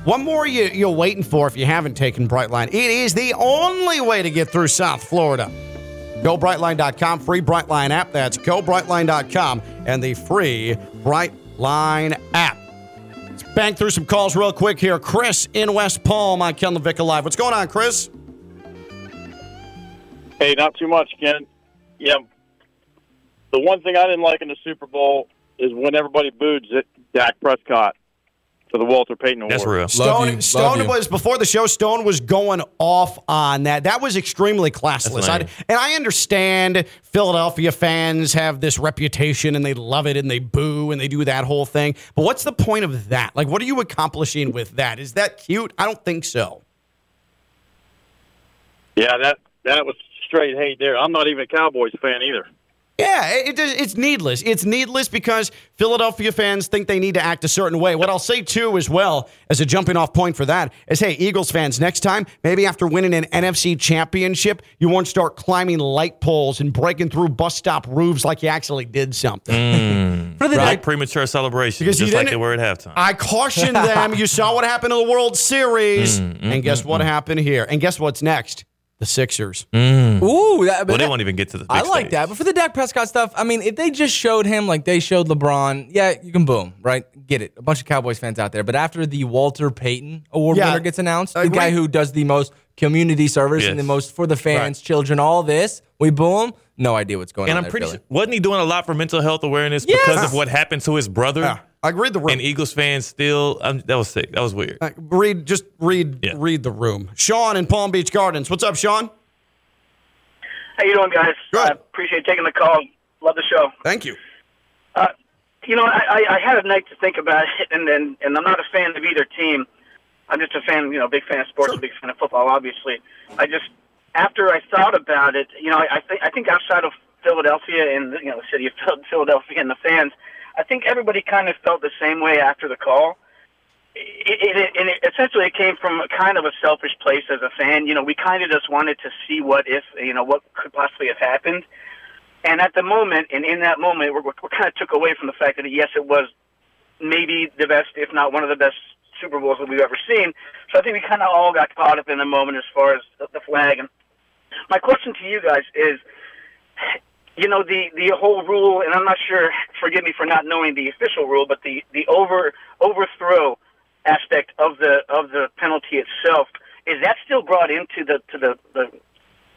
One more you, you're waiting for if you haven't taken Brightline. It is the only way to get through South Florida. Go brightline.com, free Brightline app. That's go brightline.com and the free Brightline app. Let's bang through some calls real quick here. Chris in West Palm on Ken LaVicka Live. What's going on, Chris? Hey, not too much, Ken. Yeah. The one thing I didn't like in the Super Bowl is when everybody booed Z- Dak Prescott for the Walter Payton Award. That's real. Stone, Stone was before the show. Stone was going off on that. That was extremely classless. I, and I understand Philadelphia fans have this reputation and they love it and they boo and they do that whole thing. But what's the point of that? Like, what are you accomplishing with that? Is that cute? I don't think so. Yeah, that that was straight hate there. I'm not even a Cowboys fan either. Yeah, it, it- it's needless. It's needless because Philadelphia fans think they need to act a certain way. What I'll say too, as well as a jumping off point for that, is hey, Eagles fans, next time, maybe after winning an NFC championship, you won't start climbing light poles and breaking through bus stop roofs like you actually did something. Mm, For the right? day- premature celebration, Because you just like didn't- they were at halftime. I cautioned them. You saw what happened in the World Series, mm, mm, and guess mm, what happened here? And guess what's next? The Sixers. Mm. Ooh, that, but well, they that- won't even get to the. Big I like stage. that. But for the Dak Prescott stuff, I mean, if they just showed him like they showed LeBron, yeah, you can boom, right? Get it. A bunch of Cowboys fans out there. But after the Walter Payton Award Yeah, winner gets announced, the agree. guy who does the most community service and the most for the fans, children, all this, we boom. No idea what's going And on. I'm pretty there, sure wasn't he doing a lot for mental health awareness Yes. because of what happened to his brother? I read the room. And Eagles fans still um, that was sick. That was weird. Uh, read, just read, yeah. read the room. Sean in Palm Beach Gardens. What's up, Sean? How you doing, guys? I appreciate taking the call. Love the show. Thank you. Uh, you know, I, I, I had a night to think about it, and and and I'm not a fan of either team. I'm just a fan, you know, big fan of sports, a big fan of football, obviously. I just after I thought about it, you know, I, I think I think outside of Philadelphia and you know the city of Philadelphia and the fans, I think everybody kind of felt the same way after the call. It, it, and it, essentially, it came from a kind of a selfish place as a fan. You know, we kind of just wanted to see what if, you know, what could possibly have happened. And at the moment, and in that moment, we're, we're kind of took away from the fact that yes, it was maybe the best, if not one of the best Super Bowls that we've ever seen. So I think we kind of all got caught up in the moment as far as the flag. And my question to you guys is, you know, the the whole rule, and I'm not sure. Forgive me for not knowing the official rule, but the the over overthrow aspect of the of the penalty itself is that still brought into the to the, the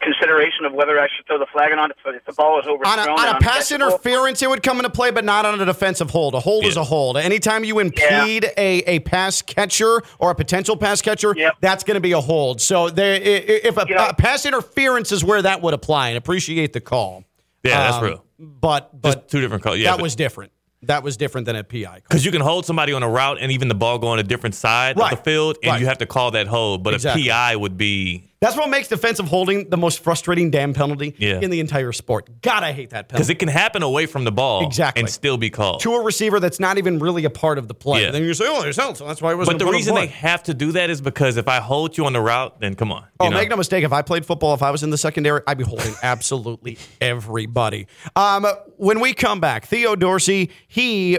consideration of whether I should throw the flag or not if, the ball is On overthrown? a, on a pass interference, it would come into play, but not on a defensive hold. A hold is a hold. Anytime you impede a, a pass catcher or a potential pass catcher, that's going to be a hold. So there, if a, a pass interference is where that would apply, and appreciate the call. Yeah, that's Um, real. But but Just two different calls. Yeah, that but- was different. That was different than a PI. Call. Because you can hold somebody on a route and even the ball go on a different side Right. of the field, and Right. you have to call that hold. But Exactly. a PI would be That's what makes defensive holding the most frustrating damn penalty Yeah. in the entire sport. God, I hate that penalty. because it can happen away from the ball Exactly. and still be called. to a receiver that's not even really a part of the play. Yeah. Then you say, oh, there's so that's why it wasn't But the a put on reason they have to do that is because if I hold you on the route, then come on. you Oh, know? make no mistake. If I played football, if I was in the secondary, I'd be holding absolutely everybody. Um, when we come back, Theo Dorsey, he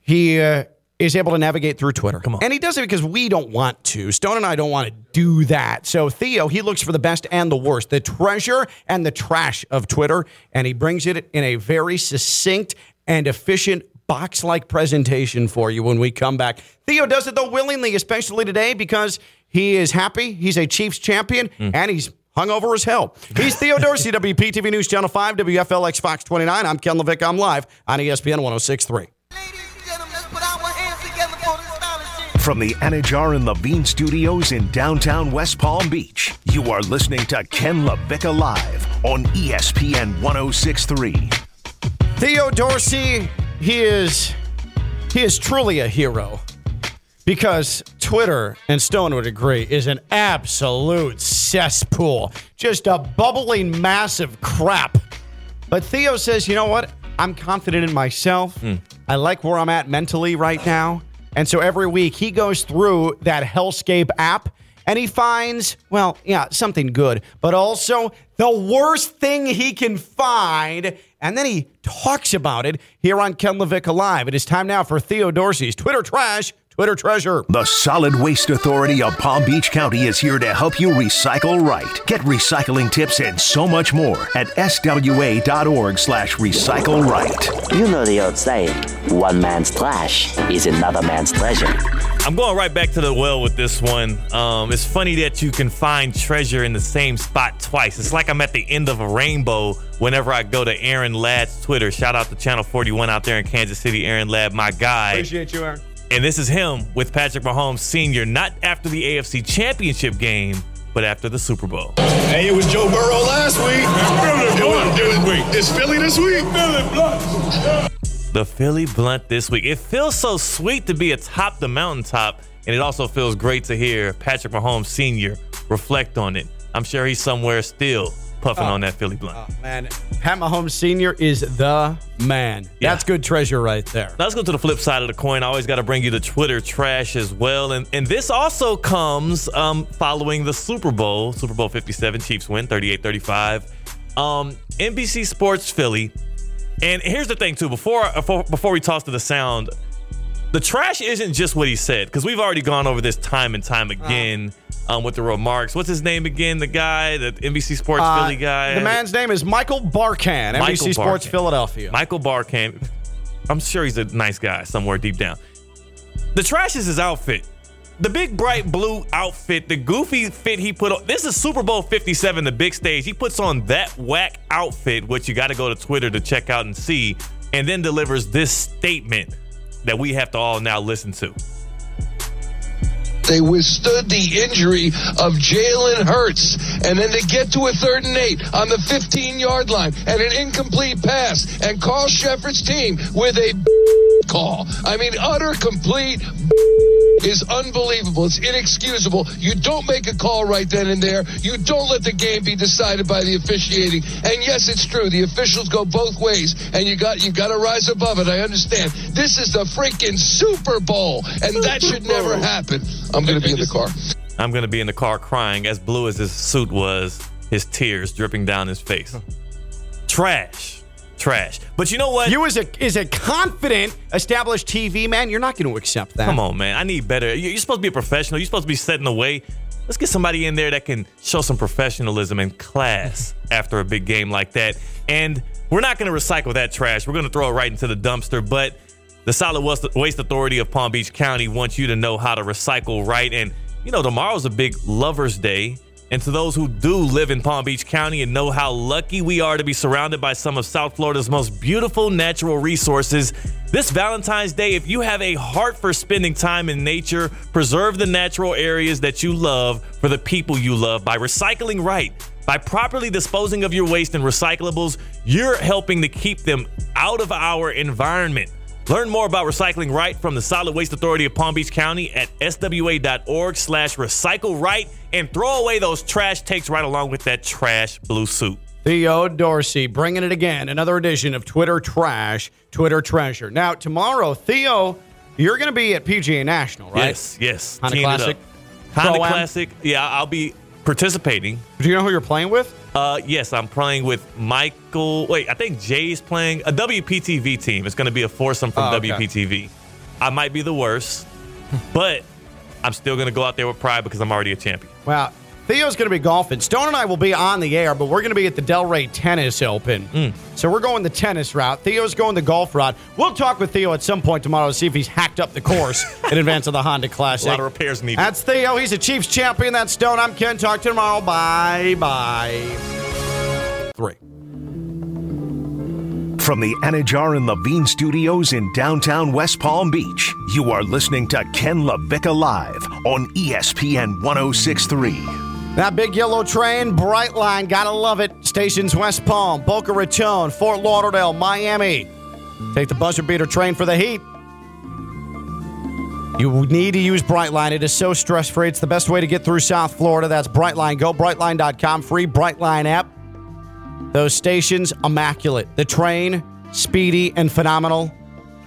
he uh, is able to navigate through Twitter. Come on. And he does it because we don't want to. Stone and I don't want to do that. So Theo, he looks for the best and the worst, the treasure and the trash of Twitter, and he brings it in a very succinct and efficient box like presentation for you when we come back. Theo does it though willingly, especially today because he is happy. He's a Chiefs champion mm. and he's hungover as hell. He's Theo Dorsey, WPTV News Channel 5, WFLX Fox 29. I'm Ken LeVick. I'm live on ESPN 1063. From the Anidjar and Levine studios in downtown West Palm Beach, you are listening to Ken LaVicka Live on ESPN 1063. Theo Dorsey, he is he is truly a hero because Twitter, and Stone would agree, is an absolute cesspool. Just a bubbling mass of crap. But Theo says, you know what? I'm confident in myself. Hmm. I like where I'm at mentally right now. And so every week he goes through that Hellscape app and he finds, well, yeah, something good, but also the worst thing he can find. And then he talks about it here on Ken LaVicka Live. It is time now for Theo Dorsey's Twitter Trash, Twitter Treasure. The Solid Waste Authority of Palm Beach County is here to help you recycle right. Get recycling tips and so much more at swa.org slash recycle right. You know the old saying, one man's trash is another man's treasure. I'm going right back to the well with this one. Um, it's funny that you can find treasure in the same spot twice. It's like I'm at the end of a rainbow whenever I go to Aaron Ladd's Twitter. Shout out to Channel 41 out there in Kansas City, Aaron Ladd, my guy. Appreciate you, Aaron. And this is him with Patrick Mahomes Sr., not after the AFC Championship game, but after the Super Bowl. Hey, it was Joe Burrow last week. It was, it was, wait, it's Philly this week? The Philly Blunt this week. It feels so sweet to be atop the mountaintop, and it also feels great to hear Patrick Mahomes Sr. reflect on it. I'm sure he's somewhere still puffing Oh. on that Philly Blunt. Man, Pat Mahomes Sr. is the man. That's good treasure right there. Now let's go to the flip side of the coin. I always got to bring you the Twitter trash as well. And and this also comes um, following the Super Bowl, Super Bowl 57. Chiefs win 38 35. Um, NBC Sports Philly. And here's the thing, too. Before, before, before we toss to the sound, the trash isn't just what he said, because we've already gone over this time and time again um, with the remarks. What's his name again? The guy, the NBC Sports Uh, Philly guy? The man's name is Michael Barkann, NBC Michael Sports Philadelphia. Michael Barkann. I'm sure he's a nice guy somewhere deep down. The trash is his outfit. The big bright blue outfit, the goofy fit he put on. This is Super Bowl 57, the big stage. He puts on that whack outfit, which you got to go to Twitter to check out and see, and then delivers this statement that we have to all now listen to. They withstood the injury of Jalen Hurts. And then they get to a third and eight on the 15 yard line and an incomplete pass. And Carl Cheffers' team with a call. I mean, utter complete is unbelievable. It's inexcusable. You don't make a call right then and there. You don't let the game be decided by the officiating. And yes, it's true. The officials go both ways, and you got you got to rise above it. I understand. This is the freaking Super Bowl, and that should never happen. I'm going to be in the car. I'm going to be in the car crying, as blue as his suit was, his tears dripping down his face. Trash. Trash. But you know what? You as a is a confident, established TV man, you're not going to accept that. Come on, man. I need better. You- You're supposed to be a professional. You're supposed to be setting the way. Let's get somebody in there that can show some professionalism and class after a big game like that. And we're not going to recycle that trash. We're going to throw it right into the dumpster. But the Solid Waste- Authority of Palm Beach County wants you to know how to recycle right. And, you know, tomorrow's a big Lover's Day. And to those who do live in Palm Beach County and know how lucky we are to be surrounded by some of South Florida's most beautiful natural resources, this Valentine's Day, if you have a heart for spending time in nature, preserve the natural areas that you love for the people you love by recycling right. By properly disposing of your waste and recyclables, you're helping to keep them out of our environment. Learn more about recycling right from the Solid Waste Authority of Palm Beach County at swa.org slash recycle right and throw away those trash takes right along with that trash blue suit. Theo Dorsey bringing it again. Another edition of Twitter Trash, Twitter Treasure. Now, tomorrow, Theo, you're going to be at PGA National, right? Yes, yes. Honda Classic. Honda Classic. Yeah, I'll be participating. Do you know who you're playing with? Uh, yes, I'm playing with Michael. Wait, I think Jay's playing a WPTV team. It's going to be a foursome from Oh, okay. WPTV. I might be the worst, but I'm still going to go out there with pride because I'm already a champion. Well, Theo's going to be golfing. Stone and I will be on the air, but we're going to be at the Delray Tennis Open. Mm. So we're going the tennis route. Theo's going the golf route. We'll talk with Theo at some point tomorrow to see if he's hacked up the course in advance of the Honda Classic. A lot of repairs needed. That's Theo. He's a Chiefs champion. That's Stone. I'm Ken. Talk to you tomorrow. Bye bye. Three. From the Anidjar and Levine Studios in downtown West Palm Beach, you are listening to Ken LaVicka Live on ESPN 1063. That big yellow train, Brightline, gotta love it. Stations West Palm, Boca Raton, Fort Lauderdale, Miami. Take the buzzer beater train for the heat. You need to use Brightline. It is so stress free. It's the best way to get through South Florida. That's Brightline. Go brightline.com. Free Brightline app. Those stations, immaculate. The train, speedy and phenomenal.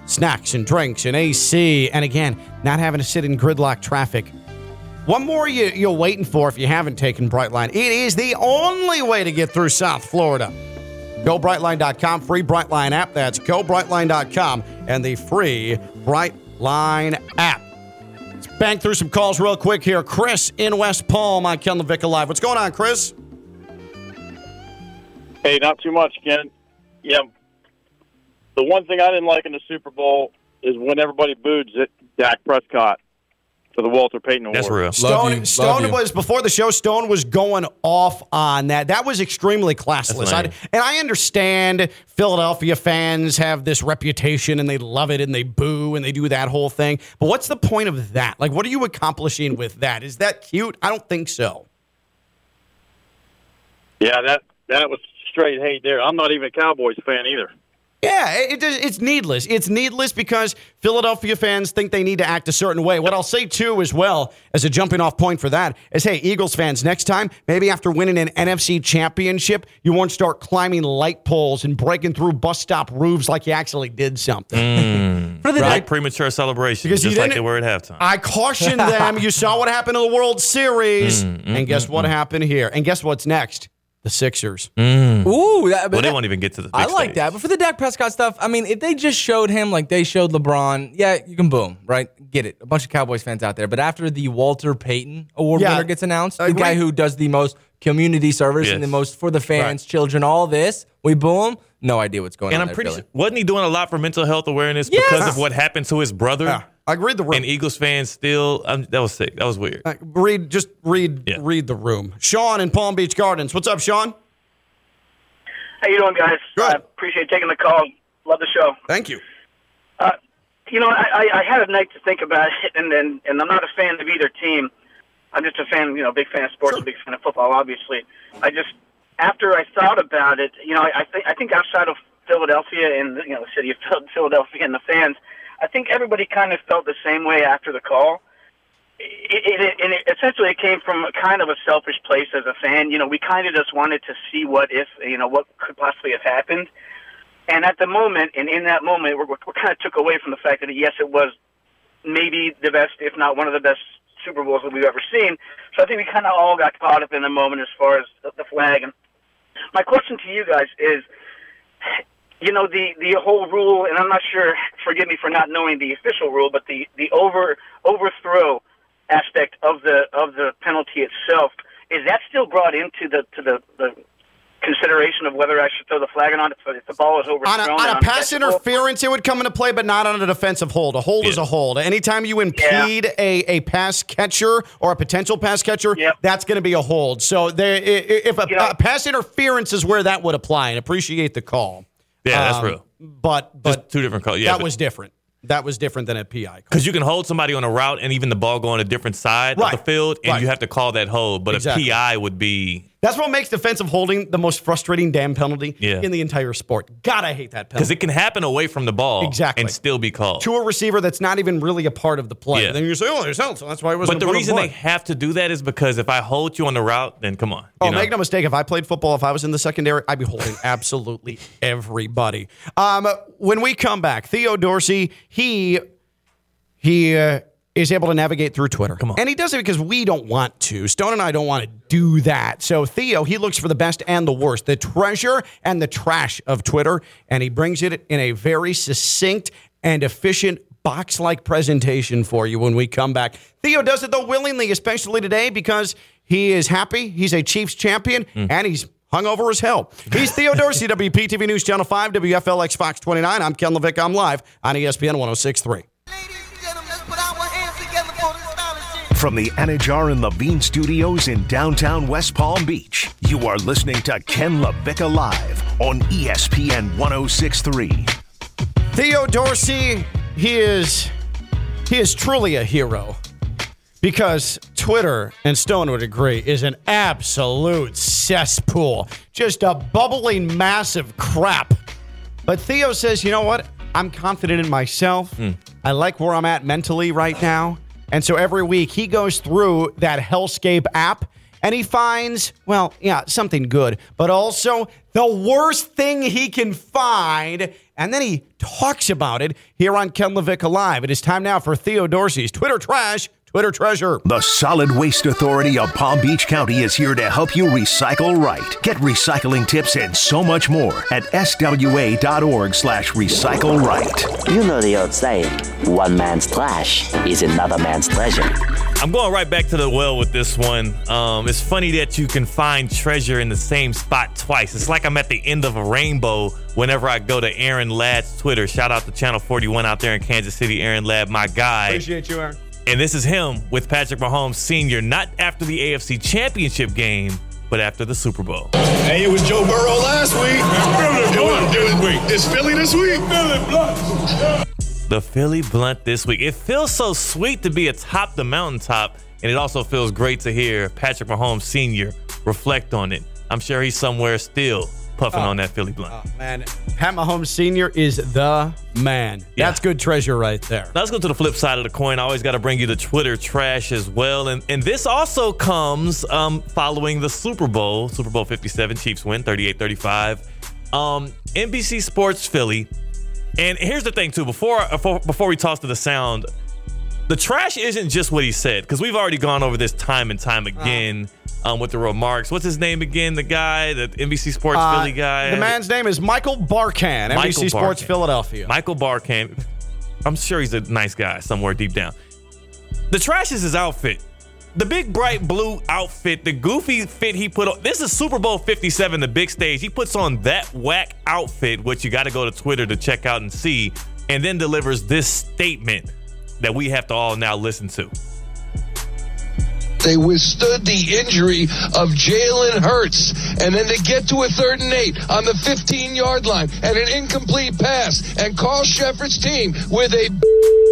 Snacks and drinks and AC. And again, not having to sit in gridlock traffic. One more you, you're waiting for if you haven't taken Brightline. It is the only way to get through South Florida. GoBrightline.com, free Brightline app. That's GoBrightline.com and the free Brightline app. Let's bang through some calls real quick here. Chris in West Palm on Ken LaVicka Live. What's going on, Chris? Hey, not too much, Ken. Yeah. The one thing I didn't like in the Super Bowl is when everybody booed Dak Prescott for the Walter Payton Award. That's real. Stone, Stone was before the show. Stone was going off on that. That was extremely classless. I, and I understand Philadelphia fans have this reputation and they love it and they boo and they do that whole thing. But what's the point of that? Like, what are you accomplishing with that? Is that cute? I don't think so. Yeah, that that was straight hate there. I'm not even a Cowboys fan either. Yeah, it, it- it's needless. It's needless because Philadelphia fans think they need to act a certain way. What I'll say too, as well as a jumping off point for that, is hey, Eagles fans, next time, maybe after winning an NFC championship, you won't start climbing light poles and breaking through bus stop roofs like you actually did something. Mm. Right? Premature celebration, Because just like they were at halftime. I cautioned them. You saw what happened in the World Series, Mm, and guess what happened here? And guess what's next? The Sixers. Mm. Ooh, that, well, they that- won't even get to the. Big I like stage. that. But for the Dak Prescott stuff, I mean, if they just showed him like they showed LeBron, yeah, you can boom, right? Get it. A bunch of Cowboys fans out there. But after the Walter Payton Award Yeah, winner gets announced, uh, the guy who does the most community service and the most for the fans, children, all this, we boom. No idea what's going And on. And I'm pretty there, sure wasn't he doing a lot for mental health awareness Yes. because of what happened to his brother? Yeah, I read the room. And Eagles fans still um, that was sick. That was weird. Uh, read just read Yeah. read the room. Sean in Palm Beach Gardens. What's up, Sean? How you doing, guys? I appreciate taking the call. Love the show. Thank you. Uh, you know, I, I, I had a night to think about it, and and, and I'm not a fan of either team. I'm just a fan, you know, big fan of sports, big fan of football, obviously. I just after I thought about it, you know, I, I think I think outside of Philadelphia and you know the city of Philadelphia and the fans, I think everybody kind of felt the same way after the call. It, it, it, it essentially it came from a kind of a selfish place as a fan. You know, we kind of just wanted to see what if, you know, what could possibly have happened. And at the moment, and in that moment, we're, we're kind of took away from the fact that yes, it was maybe the best, if not one of the best Super Bowls that we've ever seen. So I think we kind of all got caught up in the moment as far as the, the flag. And my question to you guys is, you know, the the whole rule, and I'm not sure. Forgive me for not knowing the official rule, but the the over overthrow aspect of the of the penalty itself is that still brought into the to the the consideration of whether I should throw the flag or not if, if the ball is overthrown On a, on a and pass uncatchable? interference, it would come into play, but not on a defensive hold. A hold is a hold. Anytime you impede a, a pass catcher or a potential pass catcher, that's going to be a hold. So there, i- i- if a, a pass interference is where that would apply, and appreciate the call. Yeah, that's Um, real. But but Just two different calls. Yeah, that was different. That was different than a PI. because you can hold somebody on a route and even the ball go on a different side Right. of the field, and Right. you have to call that hold. But Exactly. a PI would be That's what makes defensive holding the most frustrating damn penalty Yeah. in the entire sport. God, I hate that penalty. because it can happen away from the ball Exactly. and still be called. to a receiver that's not even really a part of the play. Yeah. Then you say, oh, there's held, so that's why it wasn't But the a put on reason they have to do that is because if I hold you on the route, then come on. Oh, you know? make no mistake. If I played football, if I was in the secondary, I'd be holding absolutely everybody. Um, when we come back, Theo Dorsey, he he uh, is able to navigate through Twitter. Come on. And he does it because we don't want to. Stone and I don't want to do that. So Theo, he looks for the best and the worst, the treasure and the trash of Twitter, and he brings it in a very succinct and efficient box like presentation for you when we come back. Theo does it though willingly, especially today because he is happy. He's a Chiefs champion mm. and he's hungover as hell. He's Theo Dorsey, WPTV News Channel 5, WFLX Fox 29. I'm Ken LaVick. I'm live on ESPN 1063. From the Anidjar and Levine studios in downtown West Palm Beach, you are listening to Ken LaVicka Live on ESPN 1063. Theo Dorsey, he is he is truly a hero because Twitter and Stone would agree is an absolute cesspool, just a bubbling mass of crap. But Theo says, you know what? I'm confident in myself. Hmm. I like where I'm at mentally right now. And so every week he goes through that Hellscape app and he finds, well, yeah, something good, but also the worst thing he can find. And then he talks about it here on Ken LaVicka Live. It is time now for Theo Dorsey's Twitter Trash, Twitter Treasure. The Solid Waste Authority of Palm Beach County is here to help you recycle right. Get recycling tips and so much more at swa.org slash recycle right. You know the old saying, one man's trash is another man's treasure. I'm going right back to the well with this one. Um, it's funny that you can find treasure in the same spot twice. It's like I'm at the end of a rainbow whenever I go to Aaron Ladd's Twitter. Shout out to Channel 41 out there in Kansas City. Aaron Ladd, my guy. Appreciate you, Aaron. And this is him with Patrick Mahomes Sr., not after the AFC Championship game, but after the Super Bowl. Hey, it was Joe Burrow last week. It was, it was, it's Philly this week. Philly blunt. The Philly Blunt this week. It feels so sweet to be atop the mountaintop, and it also feels great to hear Patrick Mahomes Sr. reflect on it. I'm sure he's somewhere still puffing Oh. on that Philly Blunt. Man, Pat Mahomes Sr. is the man. That's good treasure right there. Let's go to the flip side of the coin. I always got to bring you the Twitter trash as well. And and this also comes um, following the Super Bowl, Super Bowl 57. Chiefs win 38 35. Um, NBC Sports Philly. And here's the thing, too. Before, before, before we toss to the sound, the trash isn't just what he said, because we've already gone over this time and time again um, with the remarks. What's his name again? The guy, the NBC Sports Uh, Philly guy? The man's name is Michael Barkann, NBC Michael Sports Barkann. Philadelphia. Michael Barkann. I'm sure he's a nice guy somewhere deep down. The trash is his outfit. The big bright blue outfit, the goofy fit he put on. This is Super Bowl 57, the big stage. He puts on that whack outfit, which you got to go to Twitter to check out and see, and then delivers this statement that we have to all now listen to. They withstood the injury of Jalen Hurts. And then they get to a third and eight on the 15 yard line and an incomplete pass. And Carl Cheffers' team with a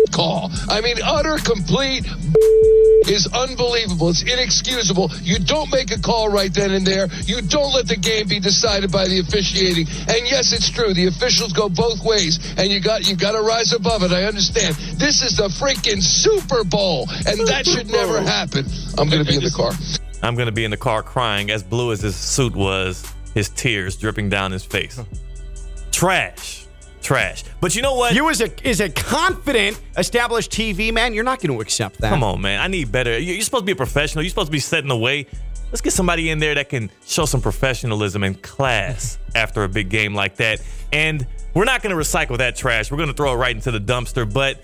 call. I mean, utter complete is unbelievable. It's inexcusable. You don't make a call right then and there. You don't let the game be decided by the officiating. And yes, it's true. The officials go both ways, and you got you got to rise above it. I understand. This is the freaking Super Bowl, and that should never happen. I'm going to be in the car. I'm going to be in the car crying, as blue as his suit was, his tears dripping down his face. Trash. Trash. But you know what? You as a is a confident, established TV man, you're not going to accept that. Come on, man. I need better. You- You're supposed to be a professional. You're supposed to be setting the way. Let's get somebody in there that can show some professionalism and class after a big game like that. And we're not going to recycle that trash. We're going to throw it right into the dumpster. But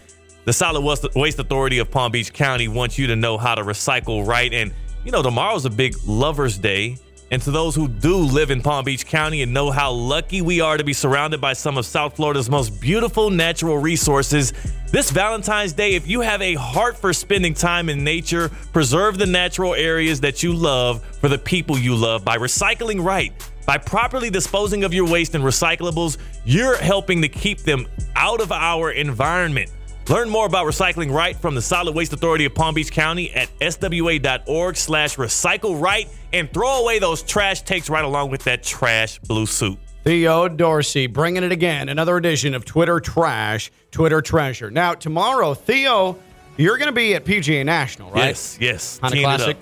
the Solid Waste- Authority of Palm Beach County wants you to know how to recycle right. And, you know, tomorrow's a big Lover's Day. And to those who do live in Palm Beach County and know how lucky we are to be surrounded by some of South Florida's most beautiful natural resources, this Valentine's Day, if you have a heart for spending time in nature, preserve the natural areas that you love for the people you love by recycling right. By properly disposing of your waste and recyclables, you're helping to keep them out of our environment. Learn more about recycling right from the Solid Waste Authority of Palm Beach County at swa.org slash recycle right and throw away those trash takes right along with that trash blue suit. Theo uh, Dorsey bringing it again. Another edition of Twitter Trash, Twitter Treasure. Now, tomorrow, Theo, you're going to be at PGA National, right? Yes, yes. Honda Classic.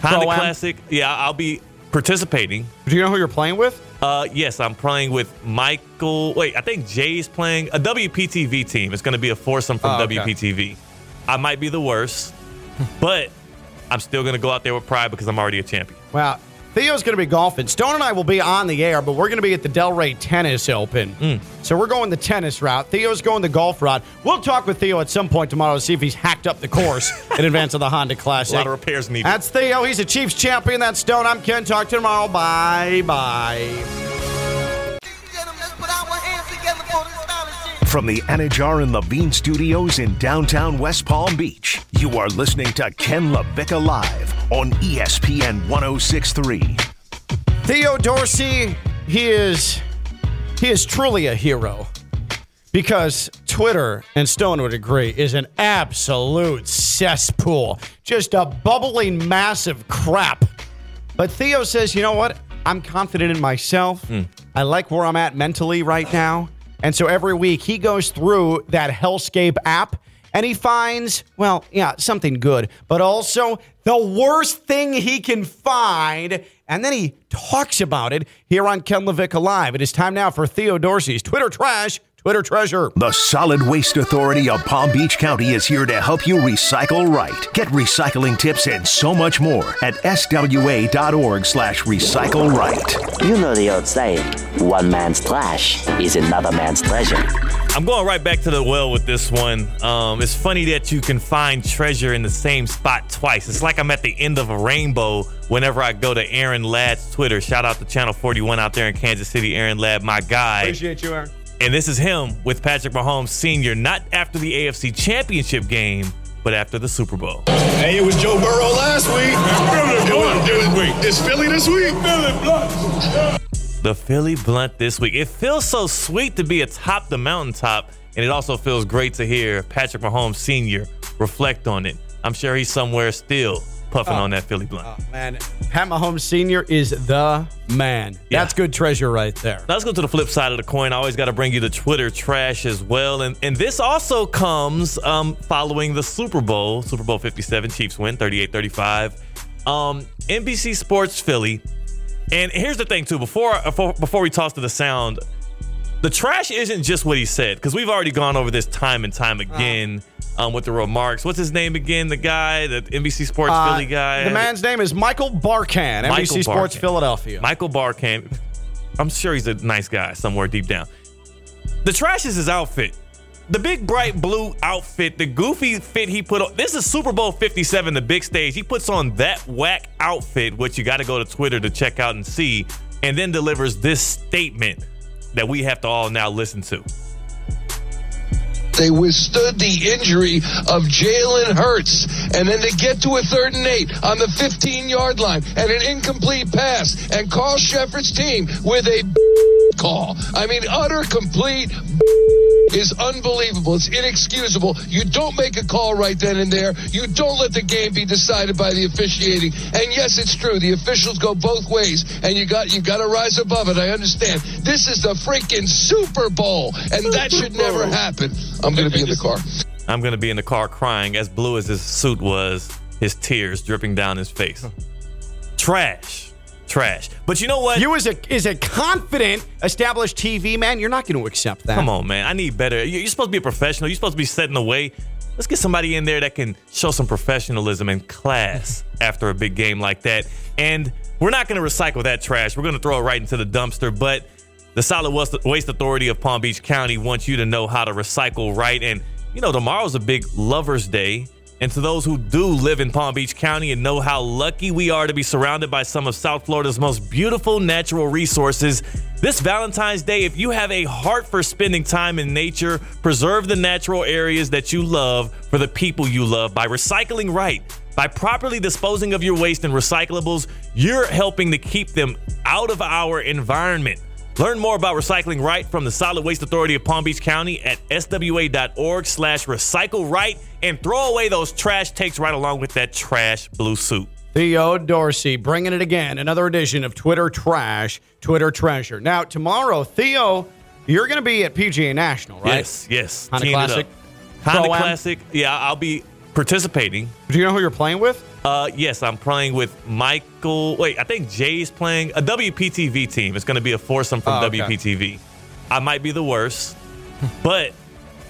Honda Pro-Am? Classic. Yeah, I'll be participating. Do you know who you're playing with? Uh, yes, I'm playing with Michael. Wait, I think Jay's playing a WPTV team. It's going to be a foursome from Oh, okay. WPTV. I might be the worst, but I'm still going to go out there with pride because I'm already a champion. Well, Theo's going to be golfing. Stone and I will be on the air, but we're going to be at the Delray Tennis Open. Mm. So we're going the tennis route. Theo's going the golf route. We'll talk with Theo at some point tomorrow to see if he's hacked up the course in advance of the Honda Classic. A lot of repairs needed. That's Theo. He's a Chiefs champion. That's Stone. I'm Ken. Talk to you tomorrow. Bye bye. From the Anidjar and Levine Studios in downtown West Palm Beach, you are listening to Ken LaVicka Live on ESPN 1063. Theo Dorsey, he is he is truly a hero because Twitter and Stone would agree is an absolute cesspool, just a bubbling mass of crap. But Theo says, you know what? I'm confident in myself. Hmm. I like where I'm at mentally right now. And so every week he goes through that Hellscape app and he finds, well, yeah, something good, but also the worst thing he can find. And then he talks about it here on Ken LaVicka Live. It is time now for Theo Dorsey's Twitter Trash, Twitter Treasure. The Solid Waste Authority of Palm Beach County is here to help you recycle right. Get recycling tips and so much more at swa.org slash recycle right. You know the old saying, one man's trash is another man's treasure. I'm going right back to the well with this one. Um, it's funny that you can find treasure in the same spot twice. It's like I'm at the end of a rainbow whenever I go to Aaron Ladd's Twitter. Shout out to Channel 41 out there in Kansas City. Aaron Ladd, my guy. Appreciate you, Aaron. And this is him with Patrick Mahomes Sr., not after the AFC Championship game, but after the Super Bowl. Hey, it was Joe Burrow last week. It was, it was, it's Philly this week? The Philly Blunt this week. It feels so sweet to be atop the mountaintop, and it also feels great to hear Patrick Mahomes Sr. reflect on it. I'm sure he's somewhere still puffing Oh. on that Philly Blunt. Oh, Man, Pat Mahomes Sr. is the man. That's good treasure right there. Now let's go to the flip side of the coin. I always got to bring you the Twitter trash as well, and and this also comes um, following the Super Bowl, Super Bowl 57. Chiefs win 38-35. Um, NBC Sports Philly, and here's the thing too. Before before, before we toss to the sound, the trash isn't just what he said because we've already gone over this time and time again. Um, with the remarks, what's his name again? The guy, the NBC Sports Uh, Philly guy. The man's name is Michael Barkann, NBC Michael Sports Barkann. Philadelphia. Michael Barkann. I'm sure he's a nice guy somewhere deep down. The trash is his outfit. The big bright blue outfit, the goofy fit he put on. This is Super Bowl 57, the big stage. He puts on that whack outfit, which you got to go to Twitter to check out and see, and then delivers this statement that we have to all now listen to. They withstood the injury of Jalen Hurts. And then to get to a third and eight on the 15 yard line and an incomplete pass. And Carl Cheffers' team with a call. I mean, utter complete is unbelievable. It's inexcusable. You don't make a call right then and there. You don't let the game be decided by the officiating. And yes, it's true. The officials go both ways, and you got you got to rise above it. I understand. This is the freaking Super Bowl, and that should never happen. I'm going to be in the car. I'm going to be in the car crying, as blue as his suit was, his tears dripping down his face. Trash. Trash. But you know what? You as a is a confident, established TV man, you're not going to accept that. Come on, man. I need better. You- You're supposed to be a professional. You're supposed to be setting the way. Let's get somebody in there that can show some professionalism and class after a big game like that. And we're not going to recycle that trash. We're going to throw it right into the dumpster. But the Solid Waste Authority of Palm Beach County wants you to know how to recycle right. And, you know, tomorrow's a big Lover's Day. And to those who do live in Palm Beach County and know how lucky we are to be surrounded by some of South Florida's most beautiful natural resources, this Valentine's Day, if you have a heart for spending time in nature, preserve the natural areas that you love for the people you love by recycling right. By properly disposing of your waste and recyclables, you're helping to keep them out of our environment. Learn more about recycling right from the Solid Waste Authority of Palm Beach County at swa.org slash recycle right and throw away those trash takes right along with that trash blue suit. Theo Dorsey bringing it again. Another edition of Twitter Trash, Twitter Treasure. Now, tomorrow, Theo, you're going to be at PGA National, right? Yes, yes. Honda Classic. Honda? Classic. Yeah, I'll be participating. Do you know who you're playing with? Uh, yes, I'm playing with Michael. Wait, I think Jay's playing a WPTV team. It's going to be a foursome from Oh, okay. WPTV. I might be the worst, but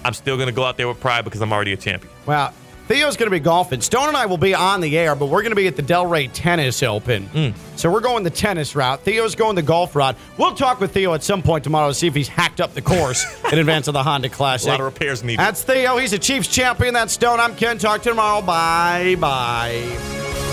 I'm still going to go out there with pride because I'm already a champion. Well, Theo's going to be golfing. Stone and I will be on the air, but we're going to be at the Delray Tennis Open. Mm. So we're going the tennis route. Theo's going the golf route. We'll talk with Theo at some point tomorrow to see if he's hacked up the course in advance of the Honda Classic. A lot of repairs needed. That's Theo. He's a Chiefs champion. That's Stone. I'm Ken. Talk to you tomorrow. Bye bye.